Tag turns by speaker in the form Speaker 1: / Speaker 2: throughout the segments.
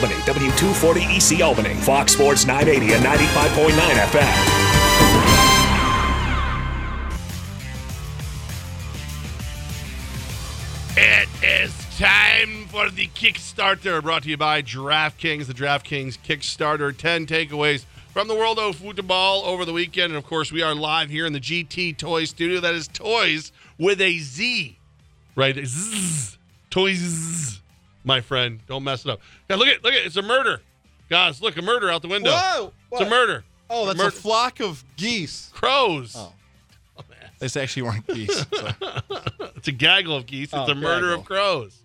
Speaker 1: Albany, W240EC Albany, Fox Sports 980 and 95.9 FM.
Speaker 2: It is time for the Kickstarter brought to you by DraftKings, the DraftKings Kickstarter. 10 takeaways from the world of football over the weekend. And of course, we are live here in the GT Toy Studio. That is toys with a Z, right? Zzz. Toys, my friend. Don't mess it up. Now, look at, look at, it's a murder. Guys, look, a murder out the window.
Speaker 3: Whoa!
Speaker 2: It's a murder.
Speaker 3: Oh, that's
Speaker 2: Mur-
Speaker 3: a flock of geese.
Speaker 2: Crows.
Speaker 3: Oh. This actually weren't geese. so.
Speaker 2: It's a gaggle of geese. It's
Speaker 3: Oh,
Speaker 2: a murder
Speaker 3: gaggle.
Speaker 2: of crows.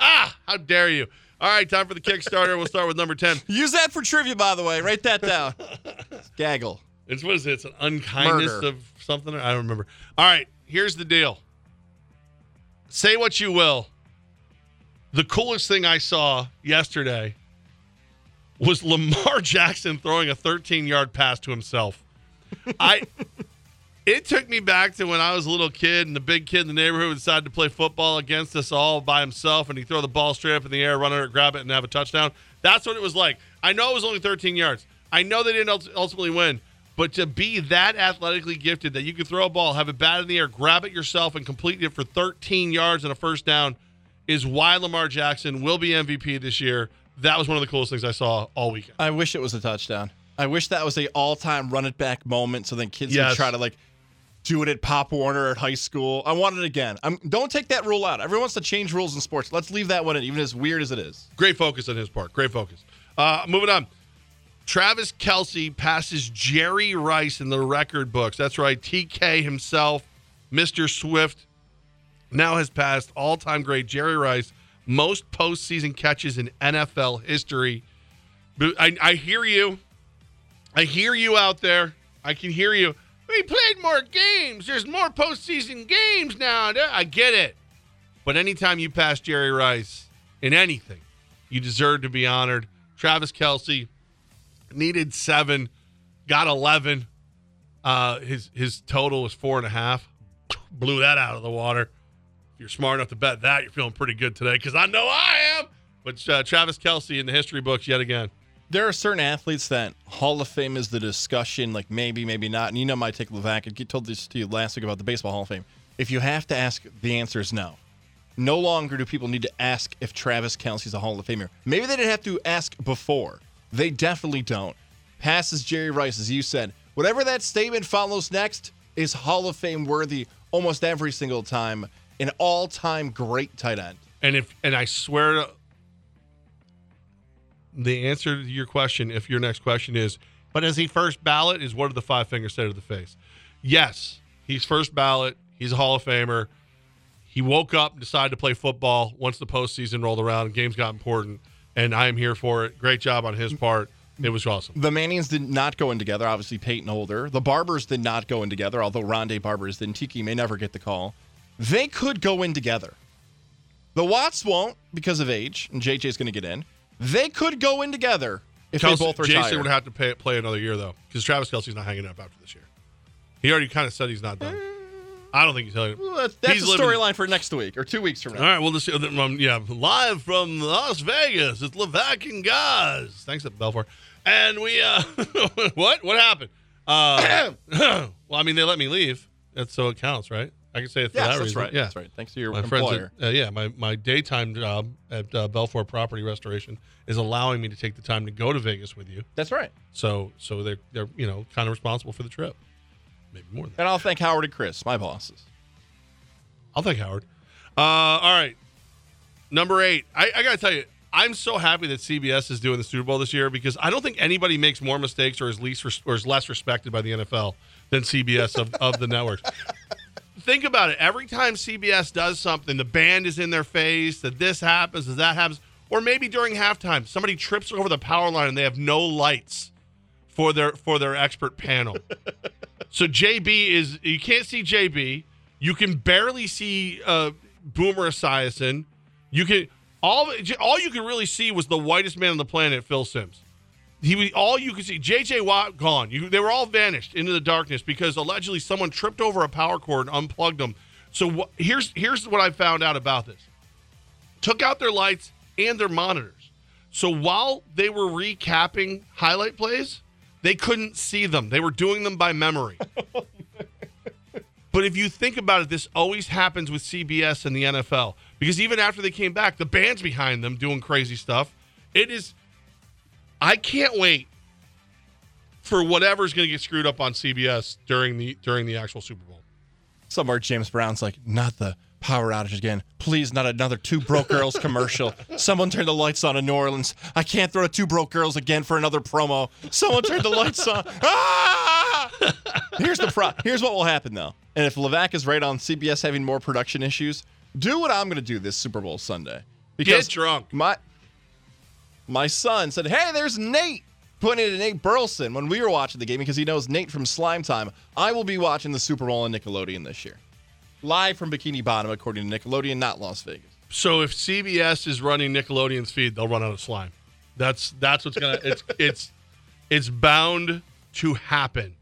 Speaker 2: Ah, how dare you. All right, time for the Kickstarter. We'll start with number 10.
Speaker 3: Use that for trivia, by the way. Write that down. Gaggle.
Speaker 2: It's what is it? It's an unkindness
Speaker 3: Murder.
Speaker 2: of something. I don't remember. All right, here's the deal. Say what you will. The coolest thing I saw yesterday was Lamar Jackson throwing a 13 yard pass to himself. I. It took me back to when I was a little kid and the big kid in the neighborhood decided to play football against us all by himself and he throw the ball straight up in the air, run under it, grab it, and have a touchdown. That's what it was like. I know it was only 13 yards. I know they didn't ultimately win, but to be that athletically gifted that you could throw a ball, have it bat in the air, grab it yourself, and complete it for 13 yards and a first down is why Lamar Jackson will be MVP this year. That was one of the coolest things I saw all weekend.
Speaker 3: I wish it was a touchdown. I wish that was a all-time run it back moment, so then kids
Speaker 2: Yes.
Speaker 3: could try to like do it at Pop Warner at high school. I want it again. I'm, don't take that rule out. Everyone wants to change rules in sports. Let's leave that one in, even as weird as it is.
Speaker 2: Great focus on his part. Great focus. Uh, moving on. Travis Kelce passes Jerry Rice in the record books. That's right. TK himself, Mr. Swift, now has passed all time great Jerry Rice, most postseason catches in NFL history. I, I hear you. I hear you out there. I can hear you. We played more games. There's more postseason games now. I get it. But anytime you pass Jerry Rice in anything, you deserve to be honored. Travis Kelce needed seven, got eleven. Uh, his his total was four and a half. Blew that out of the water. If you're smart enough to bet that, you're feeling pretty good today because I know I am. But uh, Travis Kelce in the history books yet again.
Speaker 3: There are certain athletes that Hall of Fame is the discussion, like maybe, maybe not. And you know my take, Levac. I told this to you last week about the Baseball Hall of Fame. If you have to ask, the answer is no. No longer do people need to ask if Travis Kelce's a Hall of Famer. Maybe they didn't have to ask before. They definitely don't. Passes Jerry Rice, as you said. Whatever that statement follows next is Hall of Fame worthy almost every single time. An all time great tight end.
Speaker 2: And if and I swear to the answer to your question, if your next question is, but is he first ballot? Is what did the five fingers say to the face? Yes, he's first ballot. He's a Hall of Famer. He woke up and decided to play football once the postseason rolled around and games got important. And I am here for it. Great job on his part. It was awesome.
Speaker 3: The Mannings did not go in together. Obviously, Peyton older. The Barbers did not go in together, although Rondé Barbers did. Tiki may never get the call. They could go in together. The Watts won't because of age, and JJ's going to get in. They could go in together if
Speaker 2: Kelce,
Speaker 3: they both retire.
Speaker 2: Jason would have to pay, play another year though, because Travis Kelce's not hanging up after this year. He already kind of said he's not done. I don't think he's telling.
Speaker 3: Well, that's that's
Speaker 2: he's
Speaker 3: a storyline for next week or two weeks from now.
Speaker 2: All right, well, this um, yeah, live from Las Vegas. It's Levac and Gaz. Thanks, Belfour. And we, uh, what? What happened? Uh, well, I mean, they let me leave. That's so it counts, right? I can say it for
Speaker 3: Yes,
Speaker 2: that
Speaker 3: that's
Speaker 2: reason.
Speaker 3: right.
Speaker 2: Yeah,
Speaker 3: That's right. Thanks to your
Speaker 2: My friends,
Speaker 3: employer.
Speaker 2: at, uh, yeah, my, my daytime job at uh, Belfour Property Restoration is allowing me to take the time to go to Vegas with you.
Speaker 3: That's right.
Speaker 2: So, so they're they're you know kind of responsible for the trip, maybe more than that.
Speaker 3: And I'll thank Howard and Chris, my bosses.
Speaker 2: I'll thank Howard. Uh, all right. Number eight. I, I got to tell you, I'm so happy that CBS is doing the Super Bowl this year because I don't think anybody makes more mistakes or is least res- or is less respected by the NFL than CBS of, of the networks. Think about it. Every time CBS does something, the band is in their face, that this happens, that that happens, or maybe during halftime, somebody trips over the power line and they have no lights for their for their expert panel. so JB is you can't see JB. You can barely see uh, Boomer Esiason. You can all all you could really see was the whitest man on the planet, Phil Simms. He was all you could see. J.J. Watt gone. You, they were all vanished into the darkness because allegedly someone tripped over a power cord and unplugged them. So wh- here's here's what I found out about this. Took out their lights and their monitors. So while they were recapping highlight plays, they couldn't see them. They were doing them by memory. Oh, but if you think about it, this always happens with CBS and the NFL because even after they came back, the band's behind them doing crazy stuff. It is. I can't wait for whatever's going to get screwed up on CBS during the during the actual Super Bowl.
Speaker 3: Some Somewhere James Brown's like, not the power outage again. Please, not another Two Broke Girls commercial. Someone turn the lights on in New Orleans. I can't throw to Two Broke Girls again for another promo. Someone turn the lights on. Ah! Here's the pro. Here's what will happen though. And if Levac is right on CBS having more production issues, do what I'm going to do this Super Bowl Sunday.
Speaker 2: Get drunk.
Speaker 3: My my son said, "Hey, there's Nate." It to Nate Burleson when we were watching the game because he knows Nate from Slime Time. I will be watching the Super Bowl on Nickelodeon this year. Live from Bikini Bottom, according to Nickelodeon, not Las Vegas.
Speaker 2: So if CBS is running Nickelodeon's feed, they'll run out of slime. That's that's what's gonna it's it's it's bound to happen.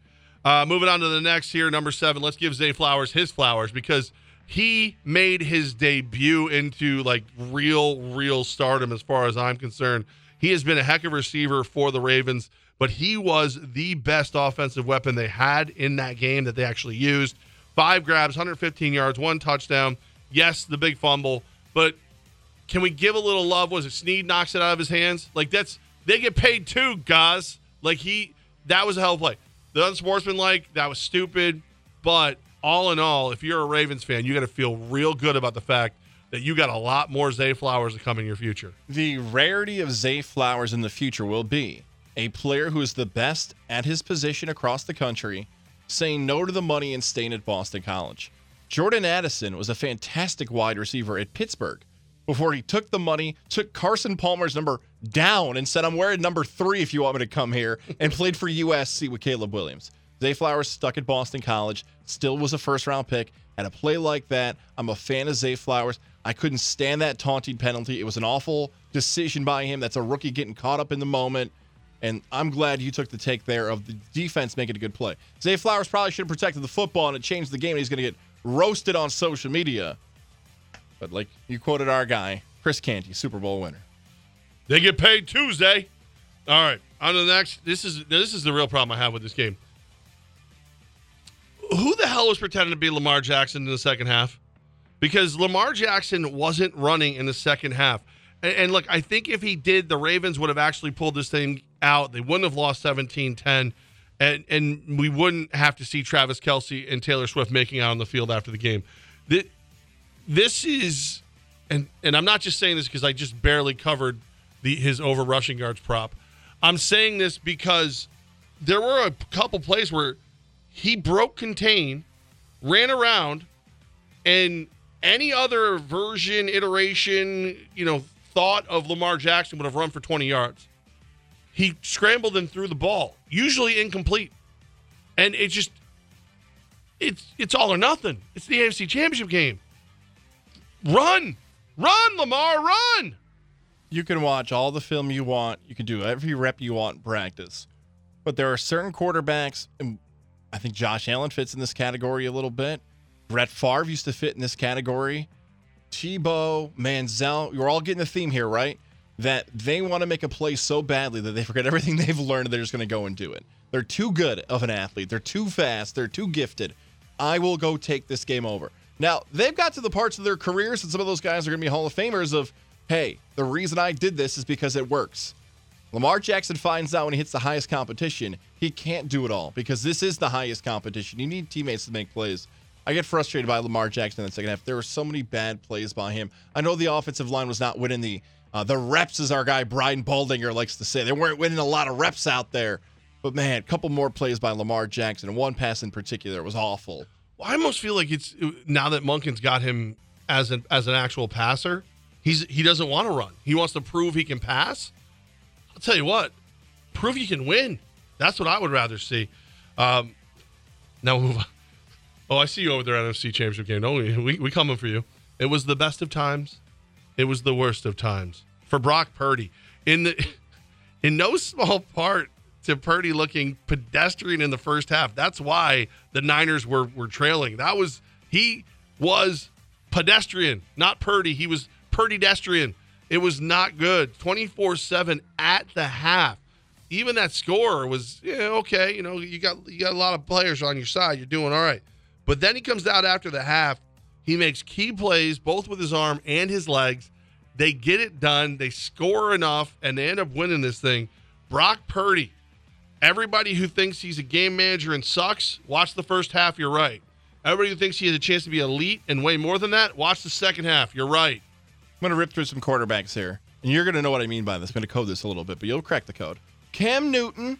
Speaker 2: Uh, moving on to the next here, number seven. Let's give Zay Flowers his flowers because he made his debut into like real, real stardom as far as I'm concerned. He has been a heck of a receiver for the Ravens, but he was the best offensive weapon they had in that game that they actually used. Five grabs, 115 yards, one touchdown. Yes, the big fumble, but can we give a little love? Was it Sneed knocks it out of his hands? Like that's they get paid too, guys. Like he that was a hell of a play. The unsportsmanlike, that was stupid. But all in all, if you're a Ravens fan, you got to feel real good about the fact that you got a lot more Zay Flowers to come in your future.
Speaker 3: The rarity of Zay Flowers in the future will be a player who is the best at his position across the country, saying no to the money and staying at Boston College. Jordan Addison was a fantastic wide receiver at Pittsburgh before he took the money, took Carson Palmer's number down, and said, I'm wearing number three if you want me to come here, and played for USC with Caleb Williams. Zay Flowers stuck at Boston College, still was a first round pick. At a play like that, I'm a fan of Zay Flowers. I couldn't stand that taunting penalty. It was an awful decision by him. That's a rookie getting caught up in the moment. And I'm glad you took the take there of the defense making a good play. Zay Flowers probably should have protected the football and it changed the game. And he's going to get roasted on social media. But like you quoted our guy, Chris Canty, Super Bowl winner.
Speaker 2: They get paid Tuesday. All right, on to the next. This is this is the real problem I have with this game. Who the hell was pretending to be Lamar Jackson in the second half? Because Lamar Jackson wasn't running in the second half. And, and look, I think if he did, the Ravens would have actually pulled this thing out. They wouldn't have lost 17 10. And, and we wouldn't have to see Travis Kelce and Taylor Swift making out on the field after the game. This, this is, and, and I'm not just saying this because I just barely covered the, his over rushing yards prop. I'm saying this because there were a couple plays where he broke contain, ran around, and any other version, iteration, you know, thought of Lamar Jackson would have run for 20 yards. He scrambled and threw the ball, usually incomplete. And it just it's it's all or nothing. It's the AFC Championship game. Run. Run, Lamar, run.
Speaker 3: You can watch all the film you want. You can do every rep you want in practice. But there are certain quarterbacks, and I think Josh Allen fits in this category a little bit. Brett Favre used to fit in this category. Tebow, Manziel, you're all getting the theme here, right? That they want to make a play so badly that they forget everything they've learned. They're just going to go and do it. They're too good of an athlete. They're too fast. They're too gifted. I will go take this game over. Now, they've got to the parts of their careers, and some of those guys are going to be Hall of Famers of, hey, the reason I did this is because it works. Lamar Jackson finds out when he hits the highest competition, he can't do it all because this is the highest competition. You need teammates to make plays. I get frustrated by Lamar Jackson in the second half. There were so many bad plays by him. I know the offensive line was not winning the uh, the reps, as our guy Brian Baldinger likes to say. They weren't winning a lot of reps out there. But man, a couple more plays by Lamar Jackson, one pass in particular was awful.
Speaker 2: Well, I almost feel like it's now that Monken's got him as an as an actual passer. He's he doesn't want to run. He wants to prove he can pass. I'll tell you what, prove you can win. That's what I would rather see. Um, now we'll move on. Oh, I see you over there at NFC Championship game. No, we, we coming for you. It was the best of times. It was the worst of times for Brock Purdy. In the in no small part to Purdy looking pedestrian in the first half. That's why the Niners were were trailing. That was he was pedestrian, not Purdy. He was Purdy destrian. It was not good. 24 7 at the half. Even that score was yeah, okay. You know, you got you got a lot of players on your side. You're doing all right. But then he comes out after the half. He makes key plays, both with his arm and his legs. They get it done. They score enough, and they end up winning this thing. Brock Purdy. Everybody who thinks he's a game manager and sucks, watch the first half. You're right. Everybody who thinks he has a chance to be elite and way more than that, watch the second half. You're right.
Speaker 3: I'm going to rip through some quarterbacks here, and you're going to know what I mean by this. I'm going to code this a little bit, but you'll crack the code. Cam Newton,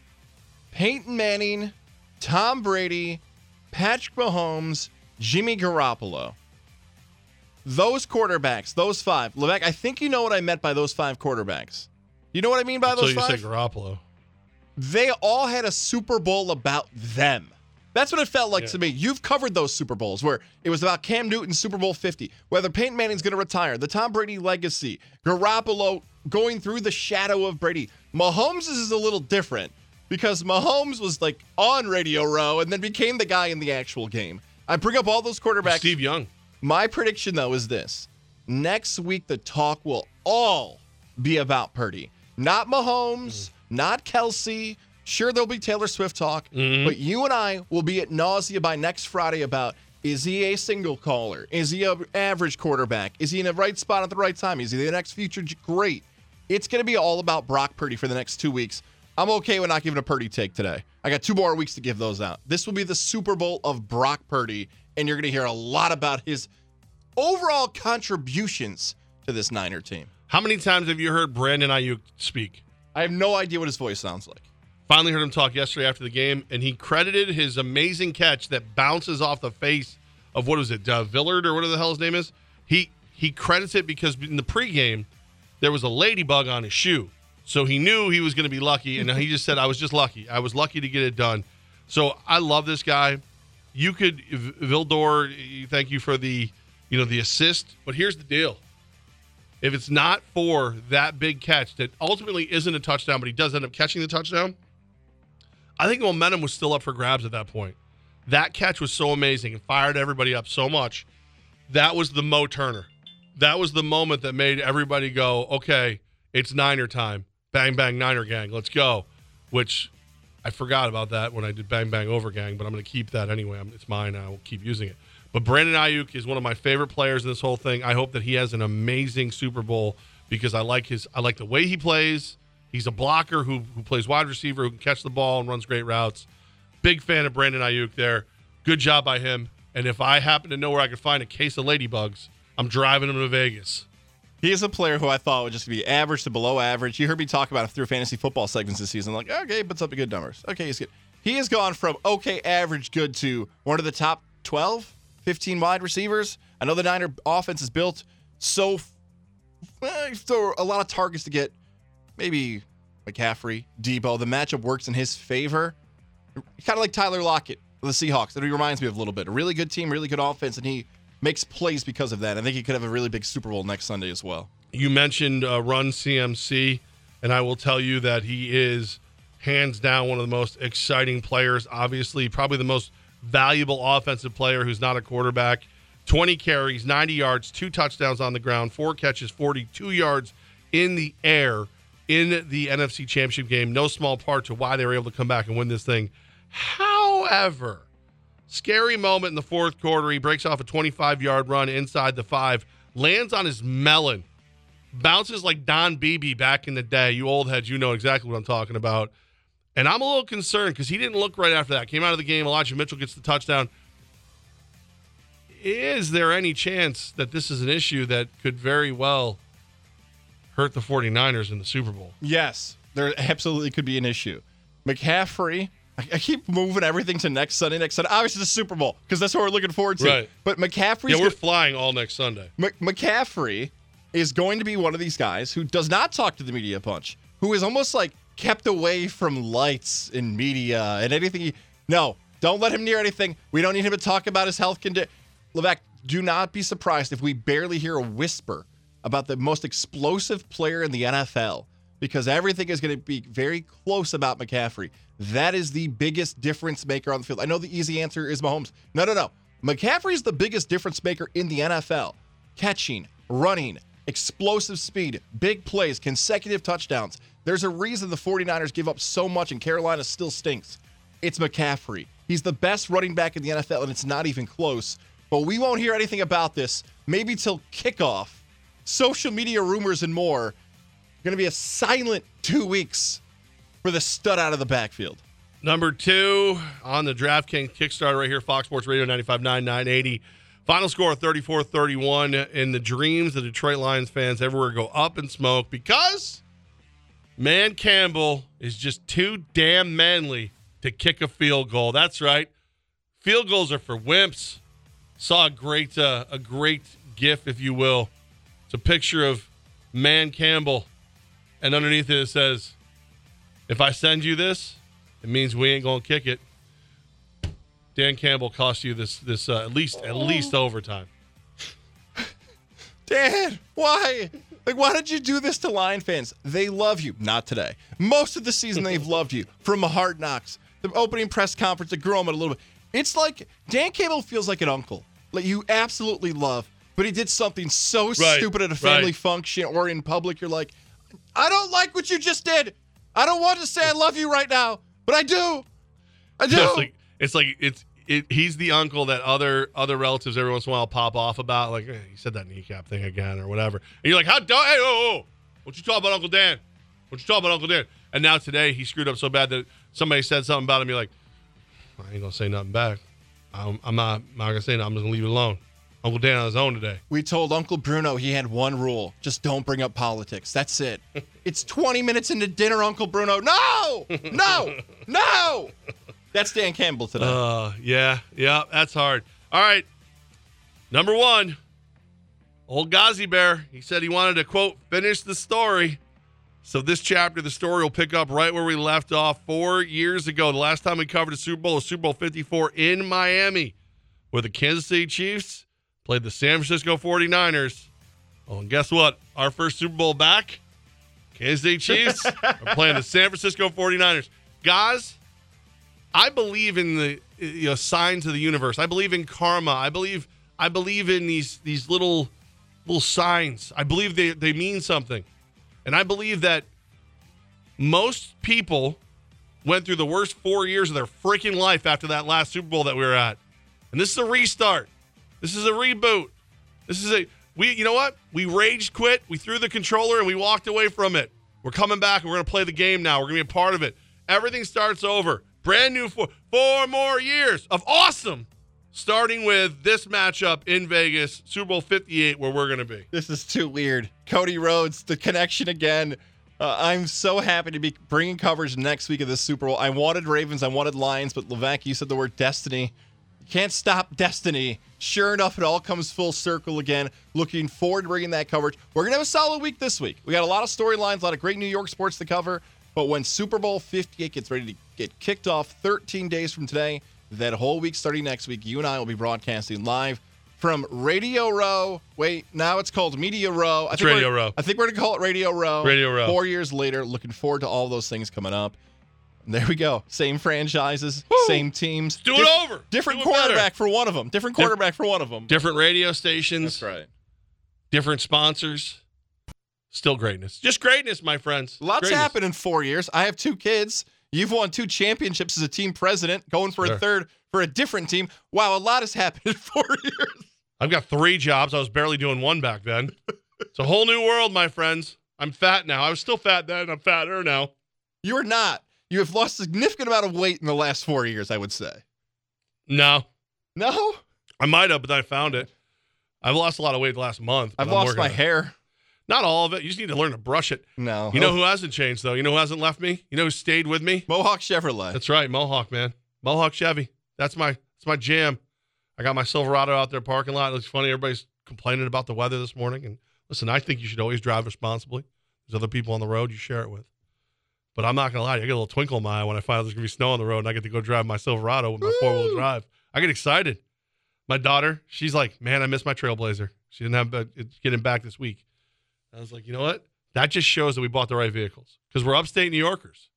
Speaker 3: Peyton Manning, Tom Brady, Patrick Mahomes, Jimmy Garoppolo. Those quarterbacks, those five. Levesque, I think you know what I meant by those five quarterbacks. You know what I mean by
Speaker 2: Until
Speaker 3: those
Speaker 2: you
Speaker 3: five?
Speaker 2: say Garoppolo.
Speaker 3: they all had a Super Bowl about them. That's what it felt like
Speaker 2: Yeah.
Speaker 3: to me. You've covered those Super Bowls where it was about Cam Newton, Super Bowl 50, whether Peyton Manning's going to retire, the Tom Brady legacy, Garoppolo going through the shadow of Brady. Mahomes is a little different because Mahomes was like on Radio Row and then became the guy in the actual game. I bring up all those quarterbacks.
Speaker 2: Steve Young.
Speaker 3: My prediction, though, is this: next week the talk will all be about Purdy, not Mahomes, mm. not Kelce. Sure, there'll be Taylor Swift talk, mm-hmm. but you and I will be at nausea by next Friday about is he a single caller? Is he an average quarterback? Is he in the right spot at the right time? Is he the next future great? It's going to be all about Brock Purdy for the next two weeks. I'm okay with not giving a Purdy take today. I got two more weeks to give those out. This will be the Super Bowl of Brock Purdy, and you're going to hear a lot about his overall contributions to this Niner team.
Speaker 2: How many times have you heard Brandon Aiyuk speak?
Speaker 3: I have no idea what his voice sounds like.
Speaker 2: Finally heard him talk yesterday after the game, and he credited his amazing catch that bounces off the face of what was it, uh, Villard or whatever the hell his name is. He he credits it because in the pregame there was a ladybug on his shoe, so he knew he was going to be lucky, and he just said, "I was just lucky. I was lucky to get it done." So I love this guy. You could Vildor, thank you for the you know the assist, but here's the deal. If it's not for that big catch that ultimately isn't a touchdown, but he does end up catching the touchdown, I think momentum was still up for grabs at that point. That catch was so amazing and fired everybody up so much. That was the Mo Turner. That was the moment that made everybody go, okay, it's Niner time. Bang, bang, Niner gang. Let's go. Which I forgot about that when I did Bang, bang, over gang, but I'm going to keep that anyway. It's mine. I will keep using it. But Brandon Aiyuk is one of my favorite players in this whole thing. I hope that he has an amazing Super Bowl because I like his I like the way he plays. He's a blocker who who plays wide receiver, who can catch the ball and runs great routes. Big fan of Brandon Aiyuk there. Good job by him. And if I happen to know where I could find a case of ladybugs, I'm driving him to Vegas.
Speaker 3: He is a player who I thought would just be average to below average. You heard me talk about it through fantasy football segments this season. Like, okay, puts up good numbers. Okay, he's good. He has gone from okay, average, good to one of the top 12, 15 wide receivers. I know the Niner offense is built so, eh, so a lot of targets to get maybe McCaffrey, Deebo. The matchup works in his favor. Kind of like Tyler Lockett, the Seahawks. That he reminds me of a little bit. A really good team, really good offense, and he makes plays because of that. I think he could have a really big Super Bowl next Sunday as well.
Speaker 2: You mentioned uh, Run CMC, and I will tell you that he is hands down one of the most exciting players. Obviously, probably the most valuable offensive player who's not a quarterback. 20 carries, 90 yards, two touchdowns on the ground, four catches, 42 yards in the air in the NFC Championship game. No small part to why they were able to come back and win this thing. However, Scary moment in the fourth quarter. He breaks off a 25 yard run inside the five, lands on his melon, bounces like Don Beebe back in the day. You old heads, you know exactly what I'm talking about. And I'm a little concerned because he didn't look right after that. Came out of the game. Elijah Mitchell gets the touchdown. Is there any chance that this is an issue that could very well hurt the 49ers in the Super Bowl?
Speaker 3: Yes, there absolutely could be an issue. McCaffrey, I, keep moving everything to next Sunday. Next Sunday, obviously the Super Bowl because that's what we're looking forward to.
Speaker 2: Right.
Speaker 3: But McCaffrey.
Speaker 2: Yeah, we're
Speaker 3: go-
Speaker 2: flying all next Sunday.
Speaker 3: Mc- McCaffrey is going to be one of these guys who does not talk to the media a bunch, who is almost like kept away from lights in media and anything. He, no, don't let him near anything. We don't need him to talk about his health condition. Levac, do not be surprised if we barely hear a whisper about the most explosive player in the NFL because everything is going to be very close about McCaffrey. That is the biggest difference maker on the field. I know the easy answer is Mahomes. No, no, no. McCaffrey is the biggest difference maker in the NFL. Catching, running, explosive speed, big plays, consecutive touchdowns. There's a reason the 49ers give up so much and Carolina still stinks. It's McCaffrey. He's the best running back in the NFL, and it's not even close. But we won't hear anything about this maybe till kickoff. Social media rumors and more. Going to be a silent two weeks for the stud out of the backfield.
Speaker 2: Number two on the DraftKings Kickstarter right here, Fox Sports Radio 95.9, 980. Final score 34 31. And the dreams of Detroit Lions fans everywhere go up in smoke because Man Campbell is just too damn manly to kick a field goal. That's right. Field goals are for wimps. Saw a great, uh, a great GIF, if you will. It's a picture of Man Campbell, and underneath it, it says, "If I send you this, it means we ain't gonna kick it." Dan Campbell cost you this, this uh, at least, at least overtime.
Speaker 3: Dan, why? Like, why did you do this to Lion fans? They love you. Not today. Most of the season, they've loved you. From Hard Knocks, the opening press conference, to grow them a little bit. It's like Dan Campbell feels like an uncle, like you absolutely love, but he did something so
Speaker 2: Right,
Speaker 3: stupid at a family
Speaker 2: right.
Speaker 3: function or in public. You're like, I don't like what you just did. I don't want to say I love you right now, but I do. I do.
Speaker 2: It's like it's like it's it, he's the uncle that other other relatives every once in a while pop off about, like eh, he said that kneecap thing again or whatever. And you're like, how do hey, oh, oh, what you talking about, Uncle Dan? What you talking about, Uncle Dan? And now today he screwed up so bad that somebody said something about him. You're like, I ain't gonna say nothing back. I'm, I'm not not gonna say nothing. I'm just gonna leave it alone. Uncle Dan on his own today.
Speaker 3: We told Uncle Bruno he had one rule just don't bring up politics. That's it. it's 20 minutes into dinner, Uncle Bruno. No! No! No! That's Dan Campbell today.
Speaker 2: Uh, yeah, yeah, that's hard. All right, number one, old Ghazi Bear. He said he wanted to quote finish the story. So this chapter, the story will pick up right where we left off four years ago. The last time we covered a Super Bowl was Super Bowl 54 in Miami, with the Kansas City Chiefs played the San Francisco 49ers. Oh, and guess what? Our first Super Bowl back, Kansas City Chiefs are playing the San Francisco 49ers. Guys, I believe in the you know signs of the universe. I believe in karma. I believe I believe in these these little little signs. I believe they they mean something. And I believe that most people went through the worst 4 years of their freaking life after that last Super Bowl that we were at. And this is a restart. This is a reboot. This is a we you know what? We rage quit. We threw the controller and we walked away from it. We're coming back and we're to play the game now. We're to be a part of it. Everything starts over. Brand new four four more years of awesome. Starting with this matchup in Vegas, Super Bowl 58 where we're going to be.
Speaker 3: This is too weird. Cody Rhodes, the connection again. Uh, I'm so happy to be bringing coverage next week of the Super Bowl. I wanted Ravens, I wanted Lions, but Levac, you said the word destiny. Can't stop destiny. Sure enough, it all comes full circle again. Looking forward to bringing that coverage. We're going to have a solid week this week. We got a lot of storylines, a lot of great New York sports to cover. But when Super Bowl 58 gets ready to get kicked off 13 days from today, that whole week starting next week, you and I will be broadcasting live from Radio Row. Wait, now it's called Media Row. I
Speaker 2: It's
Speaker 3: think
Speaker 2: Radio Row.
Speaker 3: I think we're gonna call it Radio Row.
Speaker 2: Radio Row.
Speaker 3: Four years later, looking forward to all those things coming up. And there we go. Same franchises, same teams.
Speaker 2: do it over.
Speaker 3: Different
Speaker 2: Do it better.
Speaker 3: quarterback for one of them. Different quarterback for one of them.
Speaker 2: Different radio stations,
Speaker 3: That's right.
Speaker 2: different sponsors. Still greatness. Just greatness, my friends.
Speaker 3: Lots
Speaker 2: Greatness.
Speaker 3: happened in four years. I have two kids. You've won two championships as a team president, going for
Speaker 2: Sure.
Speaker 3: a third for a different team. Wow, a lot has happened in four years.
Speaker 2: I've got three jobs. I was barely doing one back then. it's a whole new world, my friends. I'm fat now. I was still fat then. I'm fatter now.
Speaker 3: You are not. You have lost a significant amount of weight in the last four years, I would say.
Speaker 2: No,
Speaker 3: No,
Speaker 2: I might have, but then I found it. I've lost a lot of weight the last month.
Speaker 3: I've
Speaker 2: I'm
Speaker 3: lost my hair.
Speaker 2: Not all of it. You just need to learn to brush it.
Speaker 3: No.
Speaker 2: You know who hasn't changed though? You know who hasn't left me? You know who stayed with me?
Speaker 3: Mohawk Chevrolet.
Speaker 2: That's right, Mohawk man. Mohawk Chevy. That's my that's my jam. I got my Silverado out there parking lot. It looks funny. Everybody's complaining about the weather this morning. And listen, I think you should always drive responsibly. There's other people on the road you share it with. But I'm not gonna lie, I get a little twinkle in my eye when I find out there's gonna be snow on the road and I get to go drive my Silverado with my four wheel drive. I get excited. My daughter, she's like, "Man, I miss my Trailblazer." She didn't have, but it's getting back this week. I was like, you know what? That just shows that we bought the right vehicles because we're upstate New Yorkers.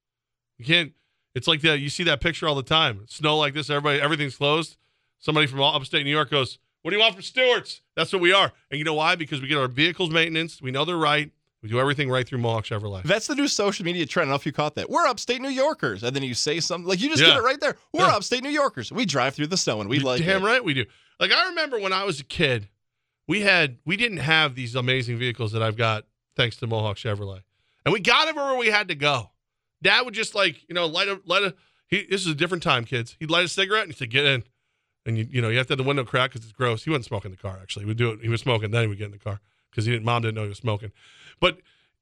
Speaker 2: You can't. It's like that. You see that picture all the time. Snow like this, everybody, everything's closed. Somebody from upstate New York goes, What do you want from Stewart's? That's what we are. And you know why? Because we get our vehicles maintenance. We know they're right. We do everything right through Mohawk Chevrolet.
Speaker 3: That's the new social media trend. I don't know if you caught that. We're upstate New Yorkers. And then you say something like you just
Speaker 2: Yeah.
Speaker 3: did it right there. We're
Speaker 2: Yeah.
Speaker 3: upstate New Yorkers. We drive through the snow and we
Speaker 2: You're
Speaker 3: like
Speaker 2: damn
Speaker 3: it.
Speaker 2: right we do. Like I remember when I was a kid, we had we didn't have these amazing vehicles that I've got thanks to Mohawk Chevrolet, and we got everywhere we had to go. Dad would just like you know light a light a. He, this is a different time, kids. He'd light a cigarette and he said, "Get in," and you you know you have to have the window cracked because it's gross. He wasn't smoking the car actually. He would do it. He was smoking, then he would get in the car because he didn't. Mom didn't know he was smoking, but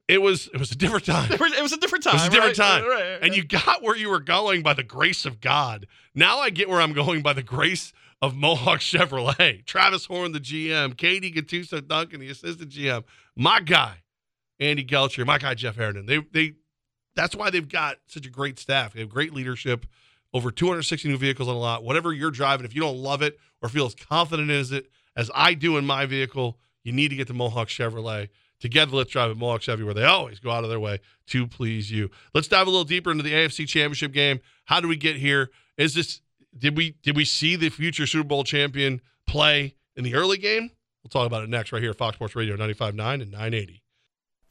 Speaker 2: it was it was a different time.
Speaker 3: It was a different time.
Speaker 2: It was a different
Speaker 3: right?
Speaker 2: time.
Speaker 3: Right, right,
Speaker 2: And you got where you were going by the grace of God. Now I get where I'm going by the grace of Mohawk Chevrolet. Travis Horn, the GM, Katie Gattuso Duncan, the assistant GM, my guy, Andy Gelcher, my guy Jeff Harridan. They they that's why they've got such a great staff. They have great leadership, over 260 new vehicles on the lot. Whatever you're driving, if you don't love it or feel as confident as it as I do in my vehicle, you need to get to Mohawk Chevrolet. Together, let's drive at Mohawk Chevy, where they always go out of their way to please you. Let's dive a little deeper into the AFC Championship game. How do we get here? Is this did we did we see the future Super Bowl champion play in the early game? We'll talk about it next, right here, at Fox Sports Radio 95.9 and 980.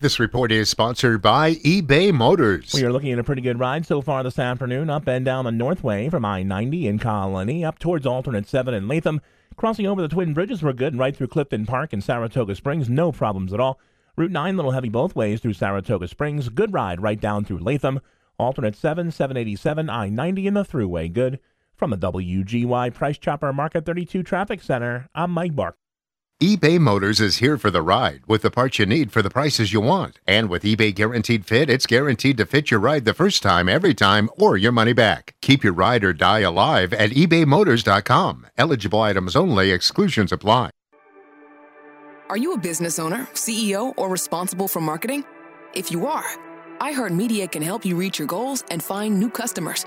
Speaker 4: This report is sponsored by eBay Motors.
Speaker 5: We are looking at a pretty good ride so far this afternoon, up and down the Northway from I 90 in Colonie, up towards alternate 7 in Latham. Crossing over the Twin Bridges were good, and right through Clifton Park and Saratoga Springs, no problems at all. Route 9, little heavy both ways through Saratoga Springs, good ride right down through Latham. Alternate 7, 787, I 90 in the Thruway, good. From the WGY Price Chopper Market 32 Traffic Center, I'm Mike Bark.
Speaker 4: eBay Motors is here for the ride with the parts you need for the prices you want. And with eBay Guaranteed Fit, it's guaranteed to fit your ride the first time, every time, or your money back. Keep your ride or die alive at ebaymotors.com. Eligible items only, exclusions apply.
Speaker 6: Are you a business owner, CEO, or responsible for marketing? If you are, iHeartMedia can help you reach your goals and find new customers.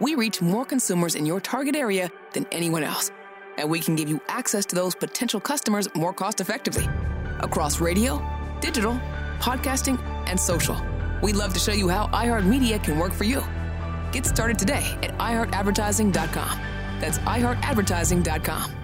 Speaker 6: We reach more consumers in your target area than anyone else, and we can give you access to those potential customers more cost effectively. Across radio, digital, podcasting, and social, we'd love to show you how iHeartMedia can work for you. Get started today at iHeartAdvertising.com. That's iHeartAdvertising.com.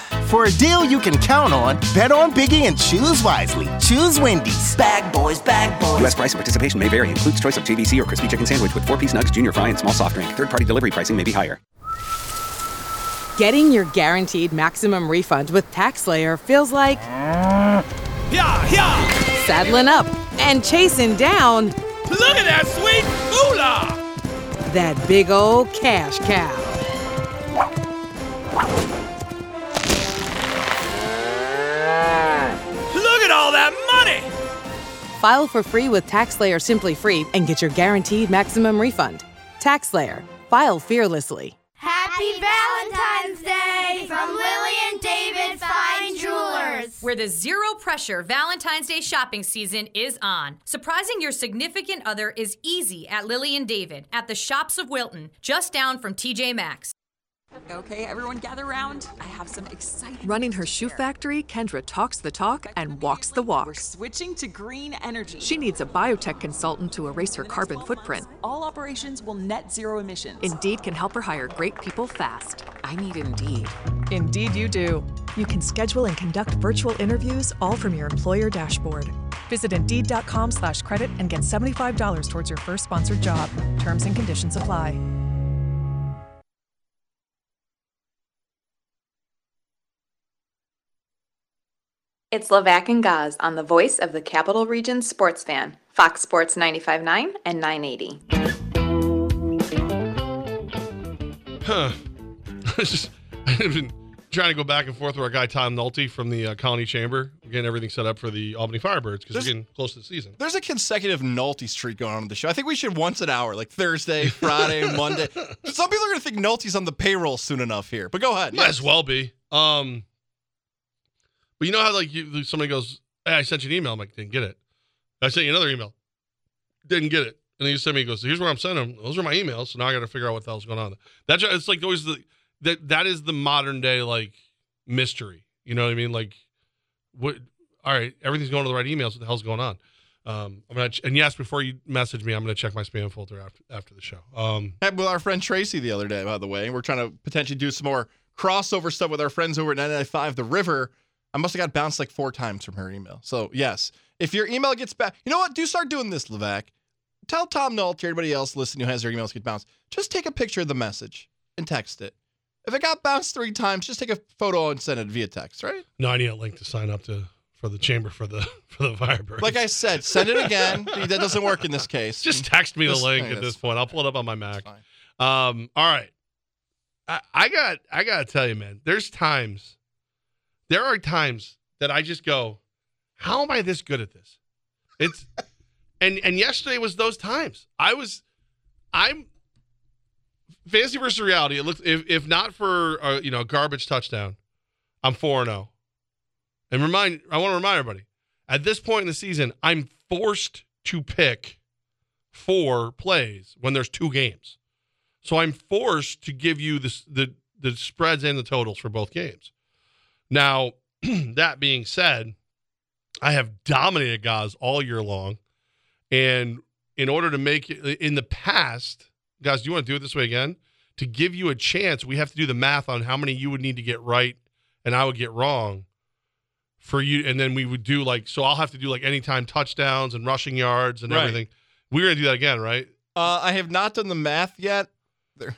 Speaker 7: For a deal you can count on, bet on Biggie and choose wisely. Choose Wendy's.
Speaker 8: Bag boys, bag boys.
Speaker 9: U.S. price and participation may vary. Includes choice of JBC or crispy chicken sandwich with four-piece nugs, junior fry, and small soft drink. Third-party delivery pricing may be higher.
Speaker 10: Getting your guaranteed maximum refund with TaxSlayer feels like settling up and chasing down
Speaker 11: Look at that sweet moolah!
Speaker 10: that big old cash cow. File for free with TaxSlayer Simply Free and get your guaranteed maximum refund. TaxSlayer. File fearlessly.
Speaker 12: Happy Valentine's Day from Lily and David Fine Jewelers.
Speaker 13: Where the zero pressure Valentine's Day shopping season is on. Surprising your significant other is easy at Lily and David at the Shops of Wilton, just down from TJ Maxx.
Speaker 14: Okay, everyone gather around. I have some exciting.
Speaker 15: Running her shoe factory, Kendra talks the talk and walks the walk.
Speaker 14: We're switching to green energy.
Speaker 15: She needs a biotech consultant to erase her carbon footprint.
Speaker 14: All operations will net zero emissions.
Speaker 15: Indeed can help her hire great people fast.
Speaker 14: I need Indeed.
Speaker 15: Indeed, you do. You can schedule and conduct virtual interviews all from your employer dashboard. Visit Indeed.com slash credit and get $75 towards your first sponsored job. Terms and conditions apply.
Speaker 16: It's Levac and Gaz on the voice of the Capital Region sports fan, Fox Sports 95.9 and 980.
Speaker 2: Huh. Just- I've been trying to go back and forth with our guy Tom Nolte from the uh, Colonie Chamber, getting everything set up for the Albany Firebirds because we're getting close to the season.
Speaker 3: There's a consecutive Nolte streak going on in the show. I think we should once an hour, like Thursday, Friday, Monday. Some people are going to think Nolte's on the payroll soon enough here. But go ahead.
Speaker 2: Might as well be. Um, but you know how like you, somebody goes, "Hey, I sent you an email." I'm like, "Didn't get it." I sent you another email. Didn't get it. And he sent me, he goes, here's where I'm sending them. Those are my emails. So now I got to figure out what the hell's going on. That's it's like always the that that is the modern day like mystery. You know what I mean? Like what all right, everything's going to the right emails. What the hell's going on? Um, I'm gonna ch- and yes, before you message me, I'm gonna check my spam folder after after the show. Um,
Speaker 3: with our friend Tracy the other day, by the way. We're trying to potentially do some more crossover stuff with our friends over at 995 The River. I must have got bounced like four times from her email. So, yes, if your email gets back, you know what? Do start doing this, Levac. Tell Tom Nolte or anybody else listening who has their emails get bounced. Just take a picture of the message and text it. If it got bounced three times, just take a photo and send it via text, right?
Speaker 2: no, I need a link to sign up to for the chamber for the for the Firebird.
Speaker 3: Like I said, send it again. that doesn't work in this case.
Speaker 2: Just text me the link at this point. I'll pull it up on my Mac. Um, all right. I, I got I gotta tell you, man, there's times there are times that I just go, How am I this good at this? It's and and yesterday was those times. I was I'm fantasy versus reality. It looks if if not for a, you know, garbage touchdown, I'm 4 0. And remind I want to remind everybody, at this point in the season, I'm forced to pick four plays when there's two games. So I'm forced to give you this, the the spreads and the totals for both games. Now, that being said, I have dominated guys all year long. And in order to make it in the past, guys, do you want to do it this way again? To give you a chance, we have to do the math on how many you would need to get right and I would get wrong for you. And then we would do like, so I'll have to do like anytime touchdowns and rushing yards and
Speaker 3: Right.
Speaker 2: everything. We're going to do that again, right?
Speaker 3: Uh, I have not done the math yet. There,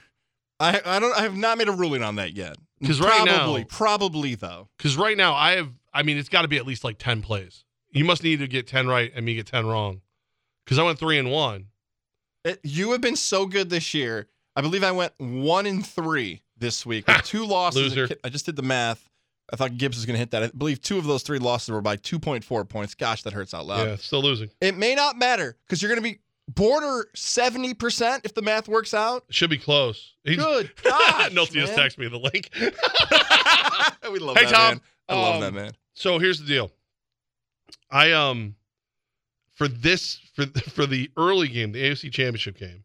Speaker 3: I I don't. I have not made a ruling on that yet.
Speaker 2: 'Cause right now-
Speaker 3: probably, probably though.
Speaker 2: Because right now I have, I mean, it's got to be at least like 10 plays. You must need to get 10 right and me get 10 wrong. Because I went three and one.
Speaker 3: It, you have been so good this year. I believe I went one in three this week with two losses.
Speaker 2: Loser.
Speaker 3: I just did the math. I thought Gibbs was going to hit that. I believe two of those three losses were by 2.4 points. Gosh, that hurts out loud.
Speaker 2: yeah, still losing.
Speaker 3: It may not matter because you're going to be border 70% if the math works out.
Speaker 2: Should be close. He's-
Speaker 3: Good gosh,
Speaker 2: Nolte just texted me the link.
Speaker 3: we love
Speaker 2: hey,
Speaker 3: that,
Speaker 2: Tom.
Speaker 3: man. I love
Speaker 2: Um,
Speaker 3: that, man.
Speaker 2: So here's the deal. I um for this for for the early game, the AFC Championship game,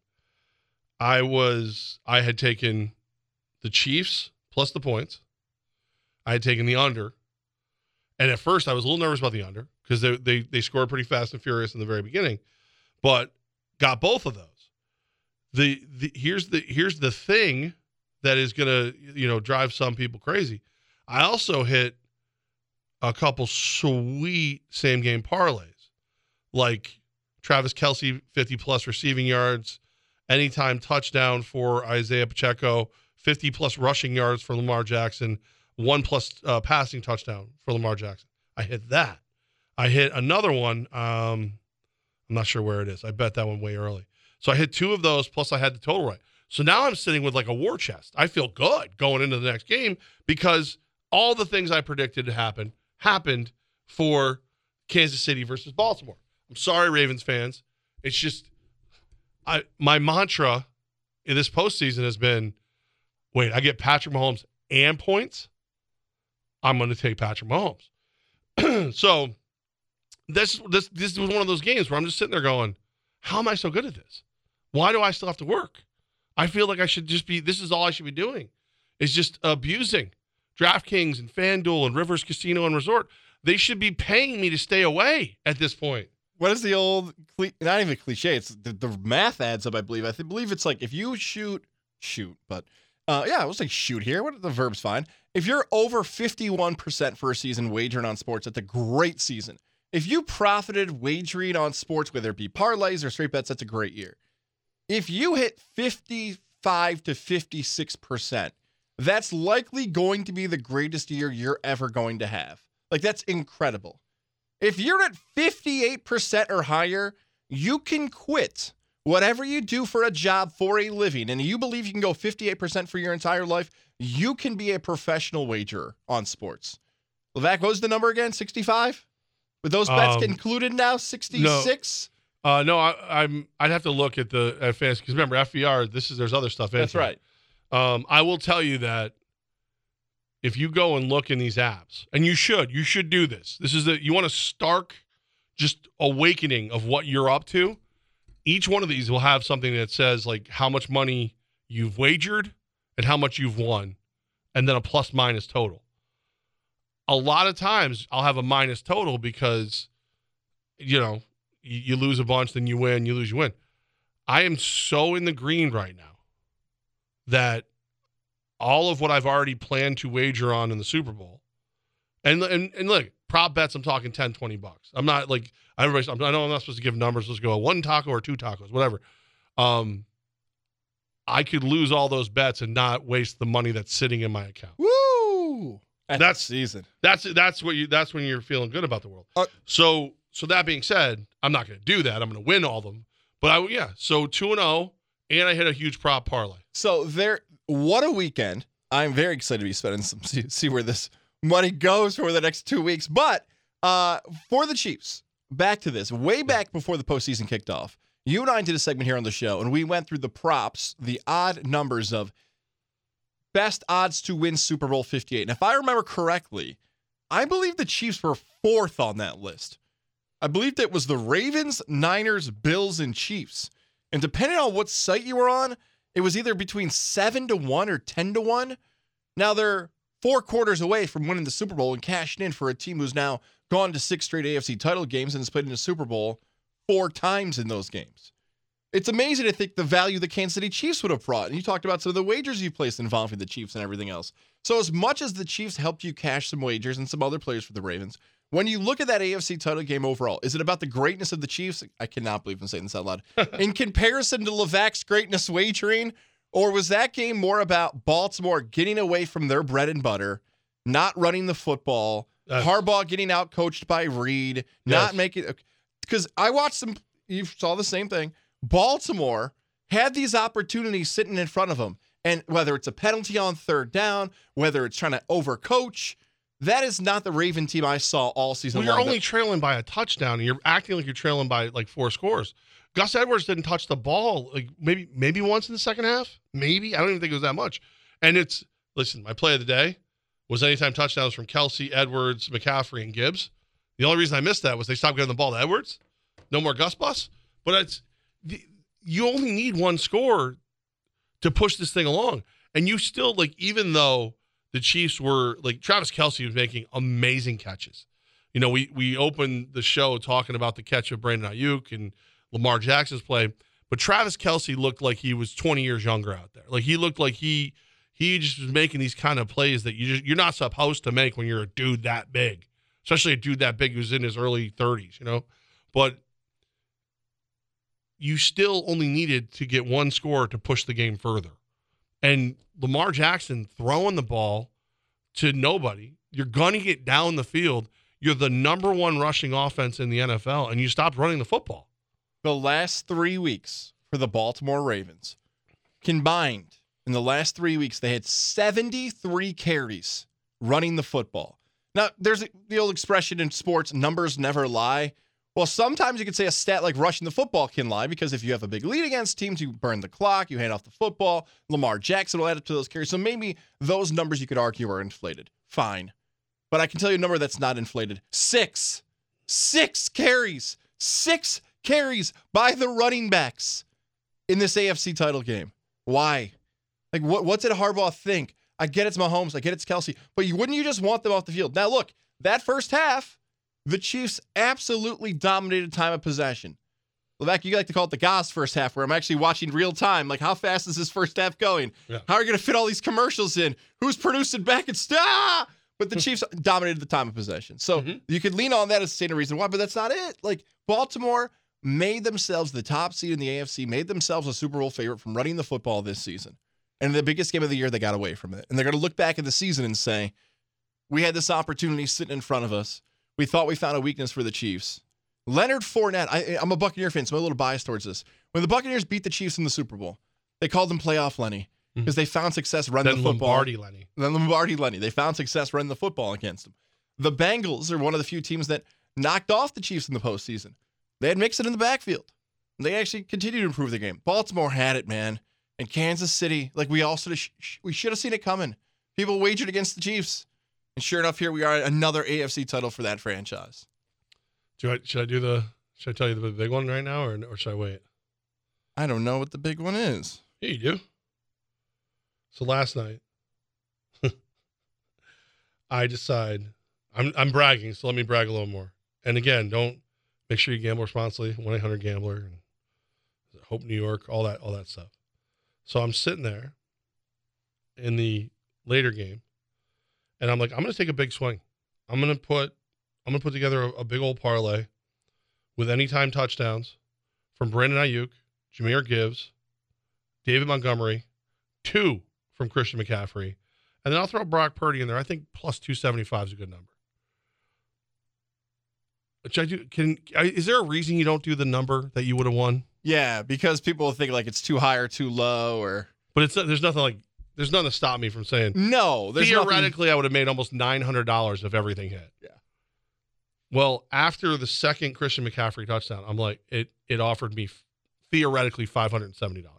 Speaker 2: I was I had taken the Chiefs plus the points. I had taken the under. And at first I was a little nervous about the under because they, they they scored pretty fast and furious in the very beginning, but got both of those. The, the here's the here's the thing that is gonna you know drive some people crazy. I also hit a couple sweet same game parlays, like Travis Kelce 50 plus receiving yards, anytime touchdown for Isaiah Pacheco, 50 plus rushing yards for Lamar Jackson, one plus uh, passing touchdown for Lamar Jackson. I hit that. I hit another one. Um, I'm not sure where it is. I bet that one way early. So I hit two of those, plus I had the total right. So now I'm sitting with like a war chest. I feel good going into the next game because all the things I predicted to happen happened for Kansas City versus Baltimore. I'm sorry, Ravens fans. It's just I my mantra in this postseason has been wait, I get Patrick Mahomes and points. I'm going to take Patrick Mahomes. so this this this was one of those games where I'm just sitting there going, how am I so good at this? Why do I still have to work? I feel like I should just be this is all I should be doing. Is just abusing DraftKings and FanDuel and Rivers Casino and Resort. They should be paying me to stay away at this point.
Speaker 3: What is the old, not even cliche, it's the, the math adds up, I believe. I believe it's like if you shoot, shoot, but uh, yeah, I was like shoot here. What the verb's fine. If you're over 51% for a season wagering on sports, that's a great season. If you profited wagering on sports, whether it be parlays or straight bets, that's a great year. If you hit 55 to 56%, that's likely going to be the greatest year you're ever going to have. Like, that's incredible. If you're at 58% or higher, you can quit whatever you do for a job for a living, and you believe you can go 58% for your entire life, you can be a professional wagerer on sports. Levac, what was the number again? 65? With those bets
Speaker 2: Um,
Speaker 3: included now? 66?
Speaker 2: Uh, no, I, I'm. I'd have to look at the at fantasy because remember FVR. This is there's other stuff in.
Speaker 3: That's
Speaker 2: here.
Speaker 3: right.
Speaker 2: Um, I will tell you that if you go and look in these apps, and you should, you should do this. This is the you want a stark, just awakening of what you're up to. each one of these will have something that says like how much money you've wagered and how much you've won, and then a plus minus total. A lot of times I'll have a minus total because, you know, you, you lose a bunch, then you win, you lose, you win. I am so in the green right now that all of what I've already planned to wager on in the Super Bowl, and and, and look, prop bets, I'm talking 10, 20 bucks. I'm not like I know I'm not supposed to give numbers. Let's go one taco or two tacos, whatever. Um, I could lose all those bets and not waste the money that's sitting in my account.
Speaker 3: Woo! That's,
Speaker 2: That's-
Speaker 3: season.
Speaker 2: That's that's what you that's when you're feeling good about the world. so so that being said, I'm not going to do that. I'm going to win all of them. But I yeah, so 2 and 0 and I hit a huge prop parlay.
Speaker 3: So there, what a weekend! I'm very excited to be spending some see, see where this money goes for the next two weeks. But uh, for the Chiefs, back to this. Way back before the postseason kicked off, you and I did a segment here on the show, and we went through the props, the odd numbers of best odds to win Super Bowl 58. And if I remember correctly, I believe the Chiefs were fourth on that list. I believe it was the Ravens, Niners, Bills, and Chiefs. And depending on what site you were on, it was either between seven to one or ten to one. Now they're four quarters away from winning the Super Bowl and cashing in for a team who's now gone to six straight AFC title games and has played in the Super Bowl four times in those games. It's amazing to think the value the Kansas City Chiefs would have brought. And you talked about some of the wagers you placed involving the Chiefs and everything else. So, as much as the Chiefs helped you cash some wagers and some other players for the Ravens, when you look at that AFC title game overall, is it about the greatness of the Chiefs? I cannot believe I'm saying this out loud. in comparison to Levac's greatness wagering, or was that game more about Baltimore getting away from their bread and butter, not running the football, Harbaugh getting out coached by Reid, not making because I watched some. You saw the same thing. Baltimore had these opportunities sitting in front of them, and whether it's a penalty on third down, whether it's trying to overcoach, that is not the Raven team I saw all season
Speaker 2: Well, you're
Speaker 3: long.
Speaker 2: only trailing by a touchdown, and you're acting like you're trailing by like four scores. Gus Edwards didn't touch the ball like maybe maybe once in the second half. Maybe I don't even think it was that much. And it's listen, my play of the day was anytime touchdowns from Kelce, Edwards, McCaffrey, and Gibbs. The only reason I missed that was they stopped getting the ball to Edwards. No more Gus bus. But it's you only need one score to push this thing along. And you still like, even though the Chiefs were like Travis Kelce was making amazing catches. You know, we we opened the show talking about the catch of Brandon Aiyuk and Lamar Jackson's play, but Travis Kelce looked like he was 20 years younger out there. Like he looked like he he just was making these kind of plays that you just you're not supposed to make when you're a dude that big, especially a dude that big who's in his early 30s. You know, but you still only needed to get one score to push the game further. And Lamar Jackson throwing the ball to nobody, you're going to get down the field. You're the number one rushing offense in the NFL, and you stopped running the football.
Speaker 3: the last three weeks for the Baltimore Ravens combined in the last three weeks, they had 73 carries running the football. Now, there's the old expression in sports numbers never lie. Well, sometimes you could say a stat like rushing the football can lie because if you have a big lead against teams, you burn the clock, you hand off the football. Lamar Jackson will add up to those carries. So maybe those numbers you could argue are inflated. Fine. But I can tell you a number that's not inflated six. Six carries. Six carries by the running backs in this AFC title game. Why? Like, what, what did Harbaugh think? I get it's Mahomes. I get it's Kelce. But you wouldn't you just want them off the field? Now, look, that first half, the Chiefs absolutely dominated time of possession. Levac, you like to call it the Gaz first half, where I'm actually watching real time. Like, how fast is this first half going?
Speaker 2: Yeah.
Speaker 3: How are you going to fit all these commercials in? Who's producing back and ah! But the Chiefs dominated the time of possession. So you could lean on that as saying a reason why, but that's not it. Like, Baltimore made themselves the top seed in the AFC, made themselves a Super Bowl favorite from running the football this season. And the biggest game of the year, they got away from it. And they're going to look back at the season and say, we had this opportunity sitting in front of us. We thought we found a weakness for the Chiefs. Leonard Fournette, I, I'm a Buccaneer fan, so I'm a little biased towards this. When the Buccaneers beat the Chiefs in the Super Bowl, they called him Playoff Lenny mm-hmm. because they found success running
Speaker 2: Then
Speaker 3: the football.
Speaker 2: Lombardi Lenny.
Speaker 3: Then Lombardi Lenny. They found success running the football against them. The Bengals are one of the few teams that knocked off the Chiefs in the postseason. They had Mixon in the backfield. They actually continued to improve the game. Baltimore had it, man. And Kansas City, like we also sh- sh- we should have seen it coming. People wagered against the Chiefs, and sure enough, here we are, another AFC title for that franchise.
Speaker 2: Do I, should I do the? Should I tell you the big one right now, or or should I wait?
Speaker 3: I don't know what the big one is.
Speaker 2: Yeah, you do. So last night, I decide I'm I'm bragging, so let me brag a little more. And again, don't make sure you gamble responsibly. One eight hundred gambler and Hope New York, all that all that stuff. So I'm sitting there in the later game, and I'm like, I'm gonna take a big swing. I'm gonna put I'm gonna put together a, a big old parlay with anytime touchdowns from Brandon Aiyuk, Jahmyr Gibbs, David Montgomery, two from Christian McCaffrey, and then I'll throw Brock Purdy in there. I think plus 275 is a good number. Which I do. Can is there a reason you don't do the number that you would have won?
Speaker 3: Yeah, because people think like it's too high or too low, or
Speaker 2: But it's there's nothing like there's nothing to stop me from saying
Speaker 3: no. There's nothing-
Speaker 2: theoretically I would have made almost nine hundred dollars if everything hit.
Speaker 3: Yeah.
Speaker 2: Well, after the second Christian McCaffrey touchdown, I'm like it. It offered me theoretically five hundred and seventy dollars.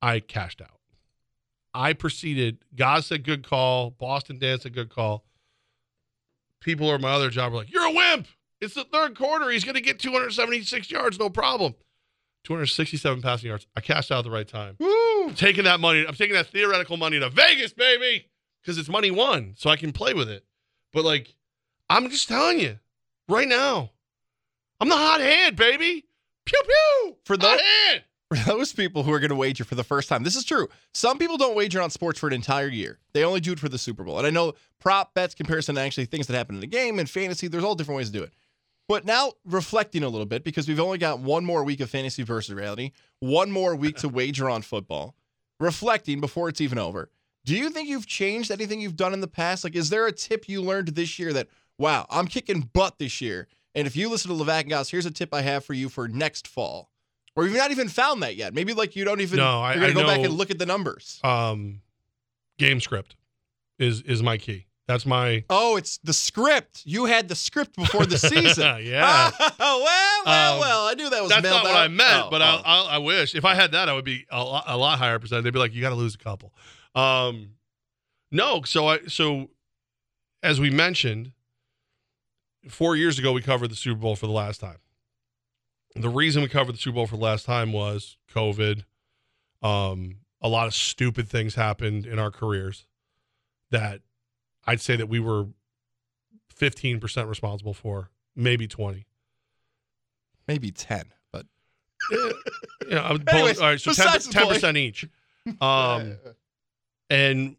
Speaker 2: I cashed out. I proceeded. God said good call. Boston Dan said good call. People at my other job were like, "You're a wimp. It's the third quarter. He's going to get 276 yards, no problem." 267 passing yards. I cashed out at the right time.
Speaker 3: Woo!
Speaker 2: Taking that money, I'm taking that theoretical money to Vegas, baby, because it's money won, so I can play with it. But like, I'm just telling you, right now, I'm the hot hand, baby. Pew pew.
Speaker 3: For those-
Speaker 2: hand.
Speaker 3: for those people who are going to wager for the first time, this is true. Some people don't wager on sports for an entire year. They only do it for the Super Bowl. And I know prop bets, comparison to actually things that happen in the game and fantasy, there's all different ways to do it. But now reflecting a little bit, because we've only got one more week of fantasy versus reality, one more week to wager on football. Reflecting before it's even over. Do you think you've changed anything you've done in the past? Like, is there a tip you learned this year that, wow, I'm kicking butt this year? And if you listen to Levac and Gaz, here's a tip I have for you for next fall. Or you've not even found that yet. Maybe like you don't even.
Speaker 2: No, I-
Speaker 3: you're gonna
Speaker 2: I
Speaker 3: go back and look at the numbers.
Speaker 2: Um, game script is is my key. That's my
Speaker 3: Oh, it's the script. You had the script before the season.
Speaker 2: Yeah.
Speaker 3: Oh, well, well,
Speaker 2: Um,
Speaker 3: well. I knew that was
Speaker 2: That's not what
Speaker 3: out.
Speaker 2: I meant,
Speaker 3: Oh,
Speaker 2: but
Speaker 3: oh.
Speaker 2: I, I, I wish if I had that, I would be a lot, a lot higher percent. They'd be like, you got to lose a couple. Um, no, so I so as we mentioned, four years ago we covered the Super Bowl for the last time. The reason we covered the Super Bowl for the last time was COVID. Um, a lot of stupid things happened in our careers that I'd say that we were fifteen percent responsible for, maybe twenty.
Speaker 3: maybe ten, but
Speaker 2: Yeah, I would pull-
Speaker 3: Anyways,
Speaker 2: all right, so
Speaker 3: besides the
Speaker 2: ten
Speaker 3: point.
Speaker 2: percent each. Um, and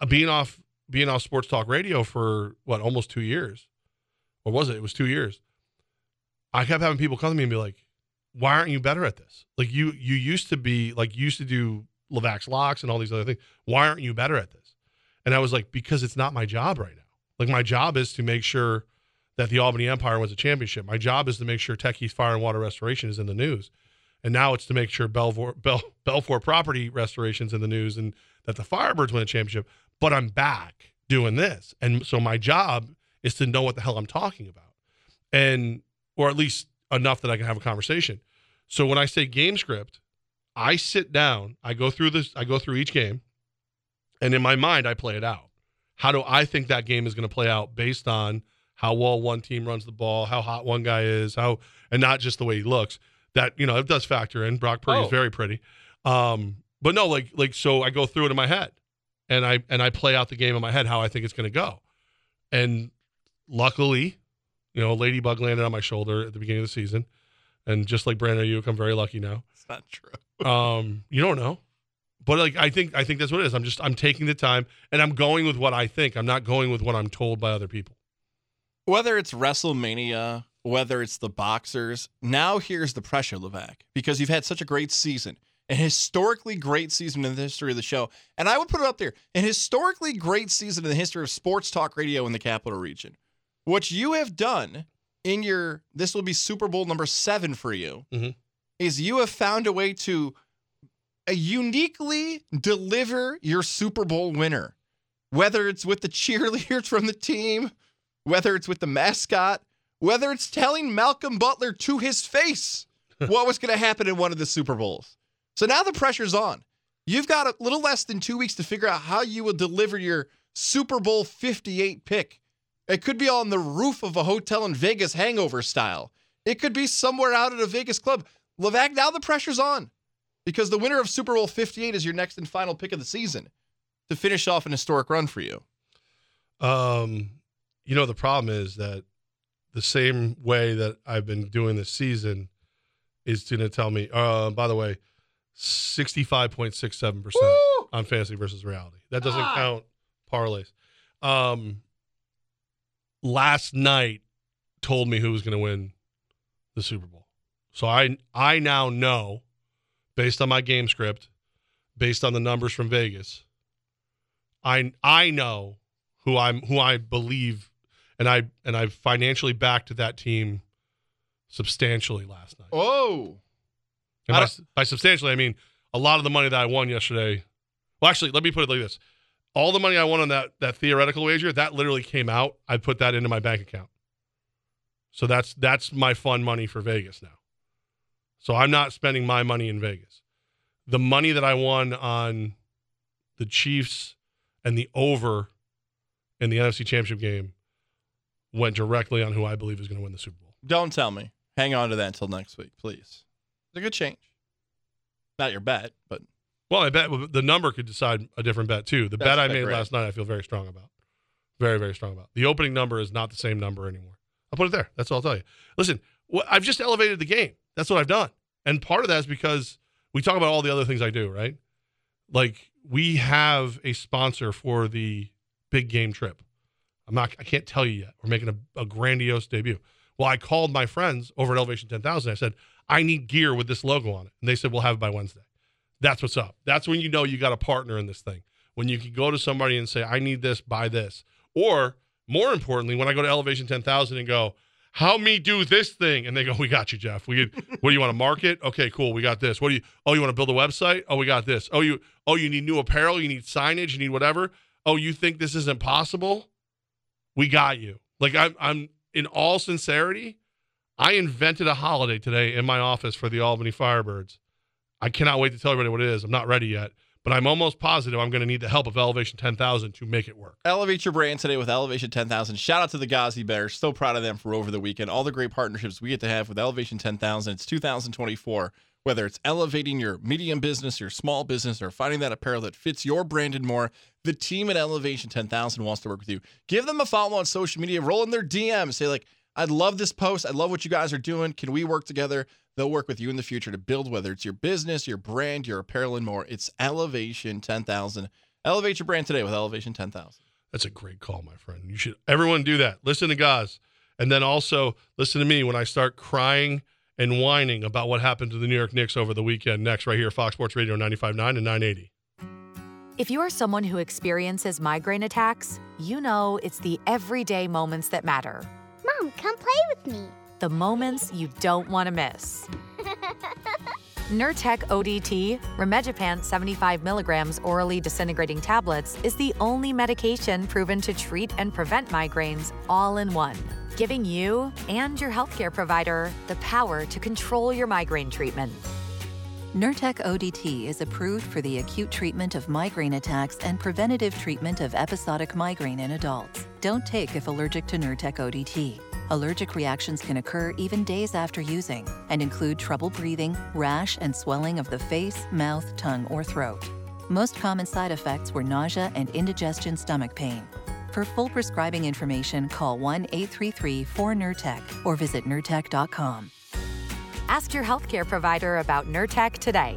Speaker 2: uh, being off being off sports talk radio for what almost two years, or was it? It was two years. I kept having people come to me and be like, "Why aren't you better at this? Like you you used to be like you used to do Levax locks and all these other things. Why aren't you better at this?" And I was like, "Because it's not my job right now. Like my job is to make sure." That the Albany Empire wins a championship. My job is to make sure Tech East Fire and Water Restoration is in the news and now it's to make sure Belvoir, Bel, Belfor property restorations in the news and that the Firebirds win a championship. But I'm back doing this, and so my job is to know what the hell I'm talking about, and or at least enough that I can have a conversation. So when I say game script, I sit down, I go through this, I go through each game, and in my mind I play it out. How do I think that game is going to play out based on how well one team runs the ball, how hot one guy is, how and not just the way he looks. That you know it does factor in. Brock Purdy
Speaker 3: Oh.
Speaker 2: is very pretty, um, but no, like like so I go through it in my head, and I and I play out the game in my head how I think it's going to go, and luckily, you know, Ladybug landed on my shoulder at the beginning of the season, and just like Brandon Aiyuk, I'm very lucky now.
Speaker 3: It's not true.
Speaker 2: Um, you don't know. But like I think I think that's what it is. I'm just I'm taking the time and I'm going with what I think. I'm not going with what I'm told by other people.
Speaker 3: Whether it's WrestleMania, whether it's the boxers, now here's the pressure, Levac, because you've had such a great season, an historically great season in the history of the show. And I would put it up there, an historically great season in the history of sports talk radio in the capital region. What you have done in your, this will be Super Bowl number seven for you,
Speaker 2: Mhm.
Speaker 3: is you have found a way to uniquely deliver your Super Bowl winner. Whether it's with the cheerleaders from the team, whether it's with the mascot, whether it's telling Malcolm Butler to his face what was going to happen in one of the Super Bowls. So now the pressure's on. You've got a little less than two weeks to figure out how you will deliver your Super Bowl 58 pick. It could be on the roof of a hotel in Vegas hangover style. It could be somewhere out at a Vegas club. Levac, now the pressure's on because the winner of Super Bowl 58 is your next and final pick of the season to finish off an historic run for you.
Speaker 2: Um, you know, the problem is that the same way that I've been doing this season is going to tell me, uh, by the way, 65.67% on fantasy versus reality. That doesn't
Speaker 3: Ah.
Speaker 2: count parlays. Um, last night told me who was going to win the Super Bowl. So I I now know based on my game script, based on the numbers from Vegas, I I know who I'm who I believe and I and I financially backed that team substantially last night.
Speaker 3: Oh.
Speaker 2: By, by substantially, I mean a lot of the money that I won yesterday. Well, actually, let me put it like this: all the money I won on that that theoretical wager, that literally came out. I put that into my bank account. So that's that's my fun money for Vegas now. So I'm not spending my money in Vegas. The money that I won on the Chiefs and the over in the NFC Championship game went directly on who I believe is going to win the Super Bowl.
Speaker 3: Don't tell me. Hang on to that until next week, please. It's a good change. Not your bet, but
Speaker 2: Well, I bet the number could decide a different bet too. The
Speaker 3: That's
Speaker 2: bet I made last night, I feel very strong about. Very, very strong about. The opening number is not the same number anymore. I'll put it there. That's all I'll tell you. Listen, I've just elevated the game. That's what I've done. And part of that is because we talk about all the other things I do, right? Like we have a sponsor for the big game trip. I'm not, I can't tell you yet. We're making a, a grandiose debut. Well, I called my friends over at Elevation 10,000. I said, I need gear with this logo on it. And they said, we'll have it by Wednesday. That's what's up. That's when you know you got a partner in this thing. When you can go to somebody and say, I need this, buy this. Or more importantly, when I go to Elevation 10,000 and go, how me do this thing? And they go, we got you, Jeff. We what do you want to market? Okay, cool. We got this. What do you, oh, you want to build a website? Oh, we got this. Oh, you, oh, you need new apparel. You need signage. You need whatever. Oh, you think this isn't possible? We got you. Like I'm, I'm in all sincerity, I invented a holiday today in my office for the Albany Firebirds. I cannot wait to tell everybody what it is. I'm not ready yet, but I'm almost positive I'm going to need the help of Elevation 10,000 to make it work.
Speaker 3: Elevate your brand today with Elevation 10,000. Shout out to the Ghazi Bears. So proud of them for over the weekend. All the great partnerships we get to have with Elevation 10,000. It's 2024. Whether it's elevating your medium business, your small business, or finding that apparel that fits your brand and more, the team at Elevation 10,000 wants to work with you. Give them a follow on social media. Roll in their DMs. Say, like, I'd love this post. I love what you guys are doing. Can we work together? They'll work with you in the future to build whether it's your business, your brand, your apparel, and more. It's Elevation 10,000. Elevate your brand today with Elevation 10,000.
Speaker 2: That's a great call, my friend. You should everyone do that. Listen to Gaz. And then also listen to me when I start crying and whining about what happened to the New York Knicks over the weekend. Next, right here, Fox Sports Radio 95.9 and 980.
Speaker 17: If you're someone who experiences migraine attacks, you know it's the everyday moments that matter.
Speaker 12: Mom, come play with me.
Speaker 17: The moments you don't want to miss. Nurtec ODT, Rimegepant 75 milligrams orally disintegrating tablets, is the only medication proven to treat and prevent migraines all in one, giving you and your healthcare provider the power to control your migraine treatment.
Speaker 18: Nurtec ODT is approved for the acute treatment of migraine attacks and preventative treatment of episodic migraine in adults. Don't take if allergic to Nurtec ODT. Allergic reactions can occur even days after using and include trouble breathing, rash, and swelling of the face, mouth, tongue, or throat. Most common side effects were nausea and indigestion stomach pain. For full prescribing information, call 1 833 4NURTEC or visit Nurtec.com.
Speaker 17: Ask your healthcare provider about Nurtec today.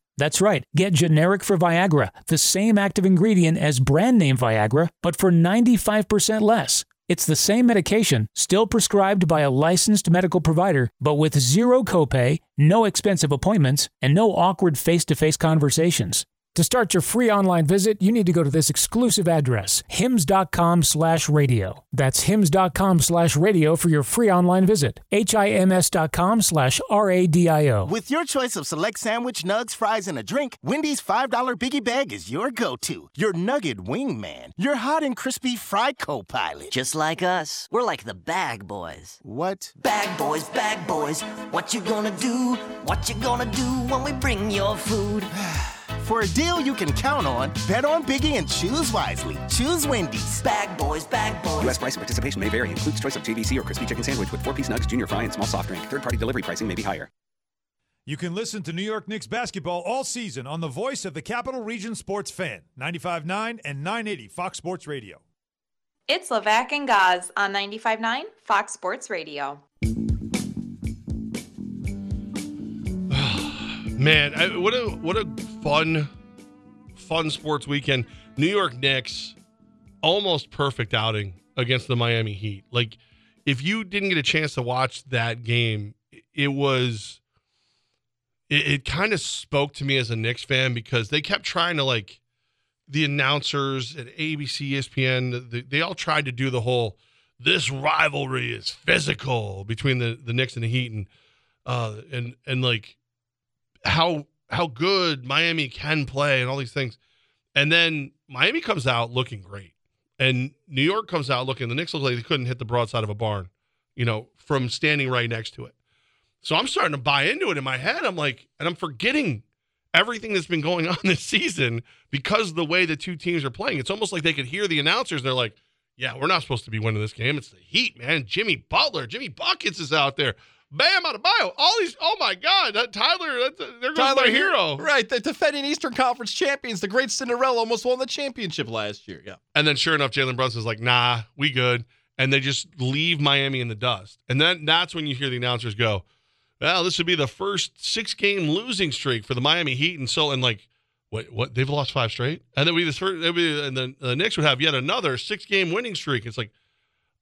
Speaker 19: That's right, get generic for Viagra, the same active ingredient as brand name Viagra, but for 95% less. It's the same medication, still prescribed by a licensed medical provider, but with zero copay, no expensive appointments, and no awkward face to face conversations. To start your free online visit, you need to go to this exclusive address, hims.com slash radio. That's hims.com slash radio for your free online visit. H-I-M-S.com slash R-A-D-I-O.
Speaker 7: With your choice of select sandwich, nugs, fries, and a drink, Wendy's $5 biggie bag is your go-to. Your nugget wingman. Your hot and crispy fry co-pilot.
Speaker 8: Just like us. We're like the bag boys.
Speaker 7: What?
Speaker 8: Bag boys, bag boys. What you gonna do? What you gonna do when we bring your food?
Speaker 7: For a deal you can count on, bet on Biggie and choose wisely. Choose Wendy's.
Speaker 8: Bag boys, bag boys.
Speaker 9: U.S. price and participation may vary. Includes choice of JBC or crispy chicken sandwich with four-piece nugs, junior fry, and small soft drink. Third-party delivery pricing may be higher.
Speaker 20: You can listen to New York Knicks basketball all season on the voice of the Capital Region sports fan, 95.9 and 980 Fox Sports Radio.
Speaker 16: It's Levac and Gaz on 95.9 Fox Sports Radio.
Speaker 2: Man, I, what a what a fun, fun sports weekend. New York Knicks, almost perfect outing against the Miami Heat. Like, if you didn't get a chance to watch that game, it was. It, it kind of spoke to me as a Knicks fan because they kept trying to like, the announcers at ABC, ESPN, they, they all tried to do the whole. This rivalry is physical between the the Knicks and the Heat, and uh, and and like how how good Miami can play and all these things. And then Miami comes out looking great. And New York comes out looking the Knicks look like they couldn't hit the broadside of a barn, you know, from standing right next to it. So I'm starting to buy into it in my head. I'm like, and I'm forgetting everything that's been going on this season because the way the two teams are playing. It's almost like they could hear the announcers and they're like, yeah, we're not supposed to be winning this game. It's the Heat, man. Jimmy Butler, Jimmy Buckets is out there. Bam Adebayo. All these. Oh my God, that Tyler. That's, there goes
Speaker 3: Tyler
Speaker 2: my
Speaker 3: Hero. Right, the defending Eastern Conference champions, the great Cinderella, almost won the championship last year. Yeah.
Speaker 2: And then sure enough, Jalen Brunson's like, nah, we good. And they just leave Miami in the dust. And then that's when you hear the announcers go, well, this would be the first six game losing streak for the Miami Heat. And so, and like, what, what, they've lost five straight? And then we, this first, be, and then the Knicks would have yet another six game winning streak. It's like,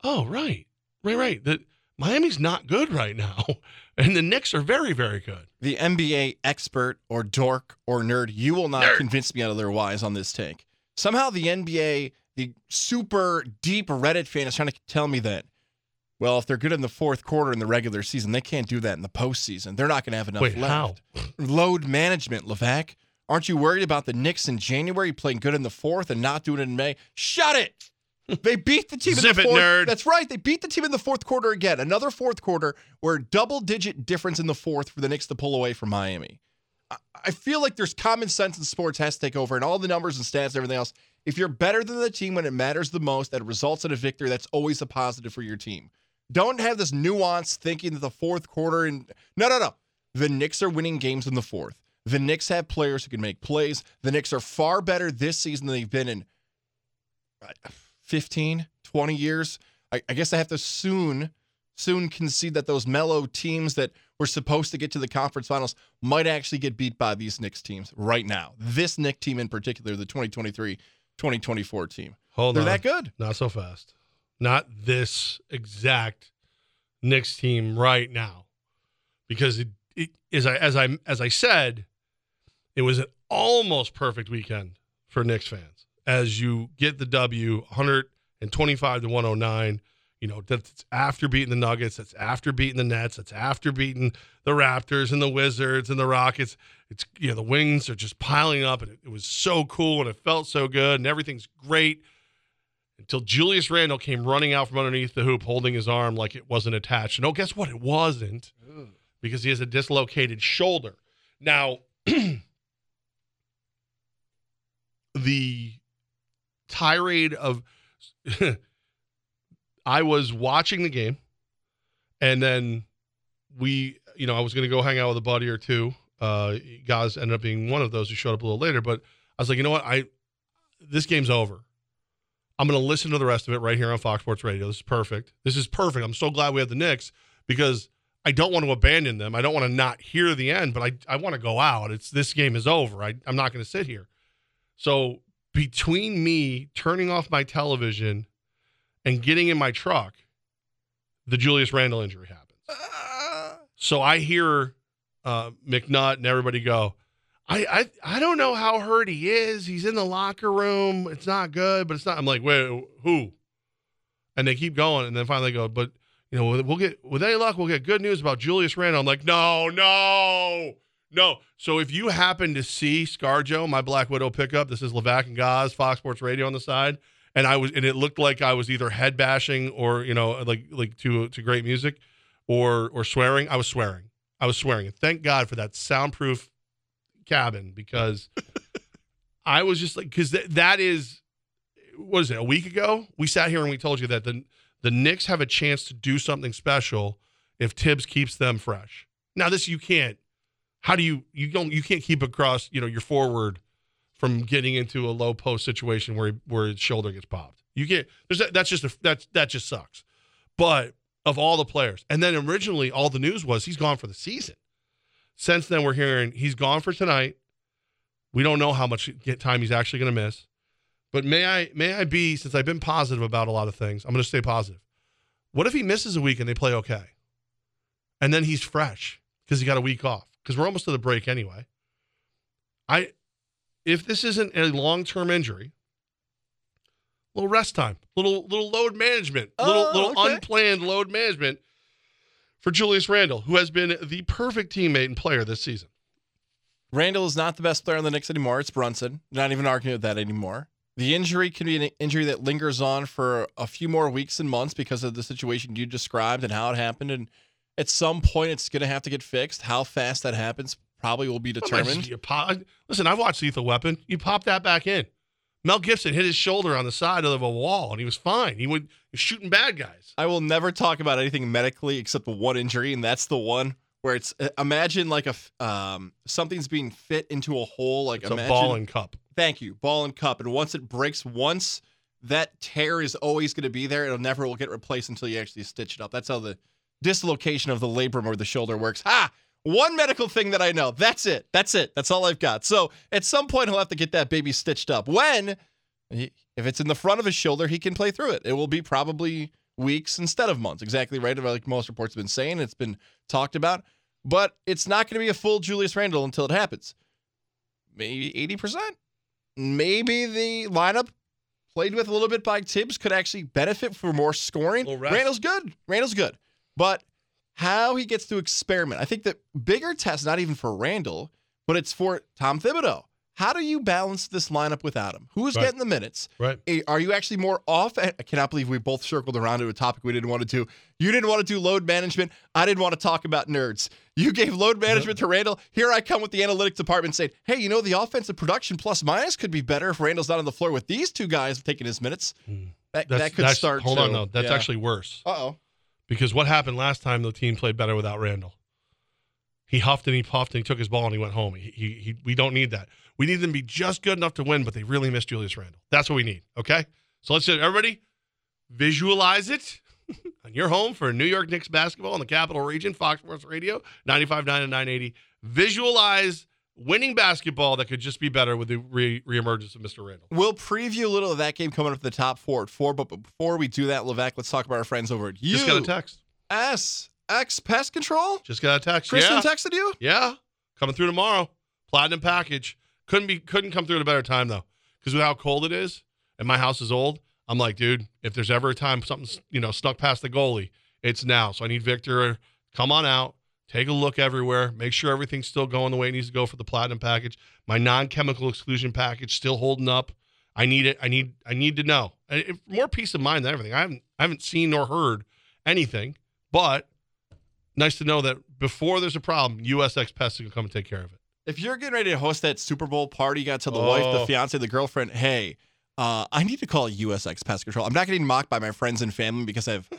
Speaker 2: oh, right, right, right. That Miami's not good right now. And the Knicks are very, very good.
Speaker 3: The NBA expert or dork or nerd, you will not
Speaker 2: Nerd.
Speaker 3: convince me otherwise on this take. Somehow the NBA, the super deep Reddit fan is trying to tell me that, well, if they're good in the fourth quarter in the regular season, they can't do that in the postseason. They're not going to have enough
Speaker 2: Wait,
Speaker 3: left. Load management, Levac. Aren't you worried about the Knicks in January playing good in the fourth and not doing it in May? Shut it! They beat the team in
Speaker 2: Zip
Speaker 3: the
Speaker 2: it,
Speaker 3: fourth.
Speaker 2: nerd.
Speaker 3: That's right. They beat the team in the fourth quarter again. Another fourth quarter where double digit difference in the fourth for the Knicks to pull away from Miami. I- feel like there's common sense in sports has to take over and all the numbers and stats and everything else. If you're better than the team when it matters the most, that results in a victory, that's always a positive for your team. Don't have this nuance thinking that the fourth quarter and no, no, no. The Knicks are winning games in the fourth. The Knicks have players who can make plays. The Knicks are far better this season than they've been in 15, 20 years. I, I guess I have to soon, soon concede that those mellow teams that were supposed to get to the conference finals might actually get beat by these Knicks teams right now. This Knicks team in particular, the 2023 2024 team.
Speaker 2: Hold
Speaker 3: They're
Speaker 2: on.
Speaker 3: that good.
Speaker 2: Not so fast. Not this exact Knicks team right now, because it, I as I as I said, it was an almost perfect weekend for Knicks fans. As you get the W, 125 to 109. You know that's after beating the Nuggets. That's after beating the Nets. That's after beating the Raptors and the Wizards and the Rockets. It's you know the wings are just piling up, and it, it was so cool and it felt so good, and everything's great until Julius Randle came running out from underneath the hoop holding his arm like it wasn't attached. And oh, guess what? It wasn't because he has a dislocated shoulder. Now, the tirade of I was watching the game and then we, you know, I was going to go hang out with a buddy or two. Uh, guys ended up being one of those who showed up a little later, but I was like, you know what? I, this game's over. I'm going to listen to the rest of it right here on Fox Sports Radio. This is perfect. This is perfect. I'm so glad we have the Knicks because I don't want to abandon them. I don't want to not hear the end, but I, I want to go out. It's this game is over. I, I'm not going to sit here. So between me turning off my television and getting in my truck, the Julius Randle injury happens. So I hear uh, McNutt and everybody go, I, I I don't know how hurt he is. He's in the locker room. It's not good, but it's not. I'm like, wait, who? And they keep going, and then finally they go, but you know, we'll get with any luck, we'll get good news about Julius Randle. I'm like, no, no, no. So if you happen to see ScarJo, my Black Widow pickup, this is Levac and Gaz, Fox Sports Radio on the side, and I was, and it looked like I was either head bashing or you know, like like to to great music, or or swearing. I was swearing. I was swearing. And thank God for that soundproof cabin because I was just like, because th- that is, what is it, a week ago? We sat here and we told you that the, the Knicks have a chance to do something special if Thibs keeps them fresh. Now, this you can't. How do you you don't you can't keep across you know your forward from getting into a low post situation where where his shoulder gets popped. You can't. There's that, that's just a, that's that just sucks. But of all the players, and then originally all the news was he's gone for the season. Since then, we're hearing he's gone for tonight. We don't know how much time he's actually going to miss. But may I may I be since I've been positive about a lot of things, I'm going to stay positive. What if he misses a week and they play okay, and then he's fresh because he got a week off? Because we're almost to the break anyway. I, if this isn't a long term injury, little rest time, little little load management, little
Speaker 3: Oh,
Speaker 2: little
Speaker 3: okay.
Speaker 2: unplanned load management for Julius Randle, who has been the perfect teammate and player this season.
Speaker 3: Randle is not the best player on the Knicks anymore. It's Brunson. Not even arguing with that anymore. The injury can be an injury that lingers on for a few more weeks and months because of the situation you described and how it happened. And at some point, it's going to have to get fixed. How fast that happens probably will be determined.
Speaker 2: You pop, listen, I've watched Lethal Weapon. You pop that back in. Mel Gibson hit his shoulder on the side of a wall, and he was fine. He would he was shooting bad guys.
Speaker 3: I will never talk about anything medically except the one injury, and that's the one where it's uh, imagine like a um something's being fit into a hole, like
Speaker 2: It's
Speaker 3: imagine,
Speaker 2: a ball and cup.
Speaker 3: Thank you, ball and cup, and once it breaks once, that tear is always going to be there. It'll never will get replaced until you actually stitch it up. That's how the dislocation of the labrum or the shoulder works. Ha! One medical thing that I know. That's it. That's it. That's all I've got. So at some point he'll have to get that baby stitched up. When if it's in the front of his shoulder, he can play through it. It will be probably weeks instead of months. Exactly right. Like most reports have been saying, it's been talked about. But it's not going to be a full Julius Randle until it happens. Maybe 80%. Maybe the lineup played with a little bit by Thibs could actually benefit for more scoring. Randle's good. Randle's good. But how he gets to experiment, I think the bigger test, not even for Randle, but it's for Tom Thibodeau. How do you balance this lineup without him? Who's
Speaker 2: Right.
Speaker 3: getting the minutes?
Speaker 2: Right.
Speaker 3: Are you actually more off? I cannot believe we both circled around to a topic we didn't want to do. You didn't want to do load management. I didn't want to talk about nerds. You gave load management to Randle. Here I come with the analytics department saying, hey, you know, the offensive production plus minus could be better if Randle's not on the floor with these two guys taking his minutes. That,
Speaker 2: Hmm.
Speaker 3: That could start.
Speaker 2: Hold on,
Speaker 3: to-
Speaker 2: though. That's
Speaker 3: yeah.
Speaker 2: actually worse.
Speaker 3: Uh oh.
Speaker 2: Because what happened last time the team played better without Randle? He huffed and he puffed and he took his ball and he went home. He, he, he, we don't need that. We need them to be just good enough to win, but they really miss Julius Randle. That's what we need. Okay? So let's just, everybody visualize it on your home for New York Knicks basketball in the capital region, Fox Sports Radio, 95.9 and 980. Visualize winning basketball that could just be better with the re- reemergence of Mr. Randle.
Speaker 3: We'll preview a little of that game coming up the top four at four. But before we do that, Levac, let's talk about our friends over at you.
Speaker 2: Just got a text.
Speaker 3: S X Pest Control.
Speaker 2: Just got a text.
Speaker 3: Kristen
Speaker 2: yeah.
Speaker 3: texted you.
Speaker 2: Yeah, coming through tomorrow. Platinum package. Couldn't be couldn't come through at a better time though, because with how cold it is and my house is old. I'm like, dude, if there's ever a time something's you know snuck past the goalie, it's now. So I need Victor come on out, take a look everywhere, make sure everything's still going the way it needs to go for the platinum package. My non-chemical exclusion package still holding up. I need it. I need. I need to know. More peace of mind than everything. I haven't. I haven't seen nor heard anything, but nice to know that before there's a problem, USX Pest can come and take care of it.
Speaker 3: If you're getting ready to host that Super Bowl party, you got to tell the wife, the
Speaker 2: Oh.
Speaker 3: fiance, the girlfriend, hey, uh, I need to call USX Pest Control. I'm not getting mocked by my friends and family because I have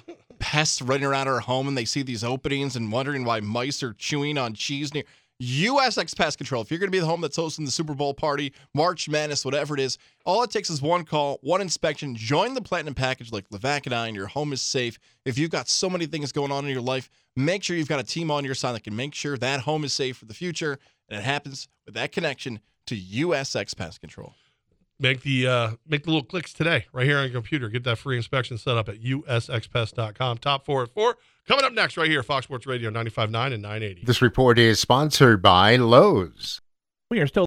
Speaker 3: pests running around our home and they see these openings and wondering why mice are chewing on cheese near. USX Pest Control. If you're going to be the home that's hosting the Super Bowl party, March Madness, whatever it is, all it takes is one call, one inspection. Join the platinum package like Levac and I, and your home is safe. If you've got so many things going on in your life, make sure you've got a team on your side that can make sure that home is safe for the future. And it happens with that connection to USX Pest Control.
Speaker 2: Make the uh, make the little clicks today, right here on your computer. Get that free inspection set up at usxpest.com. Top four at four. Coming up next, right here, Fox Sports Radio 95.9 and 980.
Speaker 4: This report is sponsored by Lowe's.
Speaker 5: We are still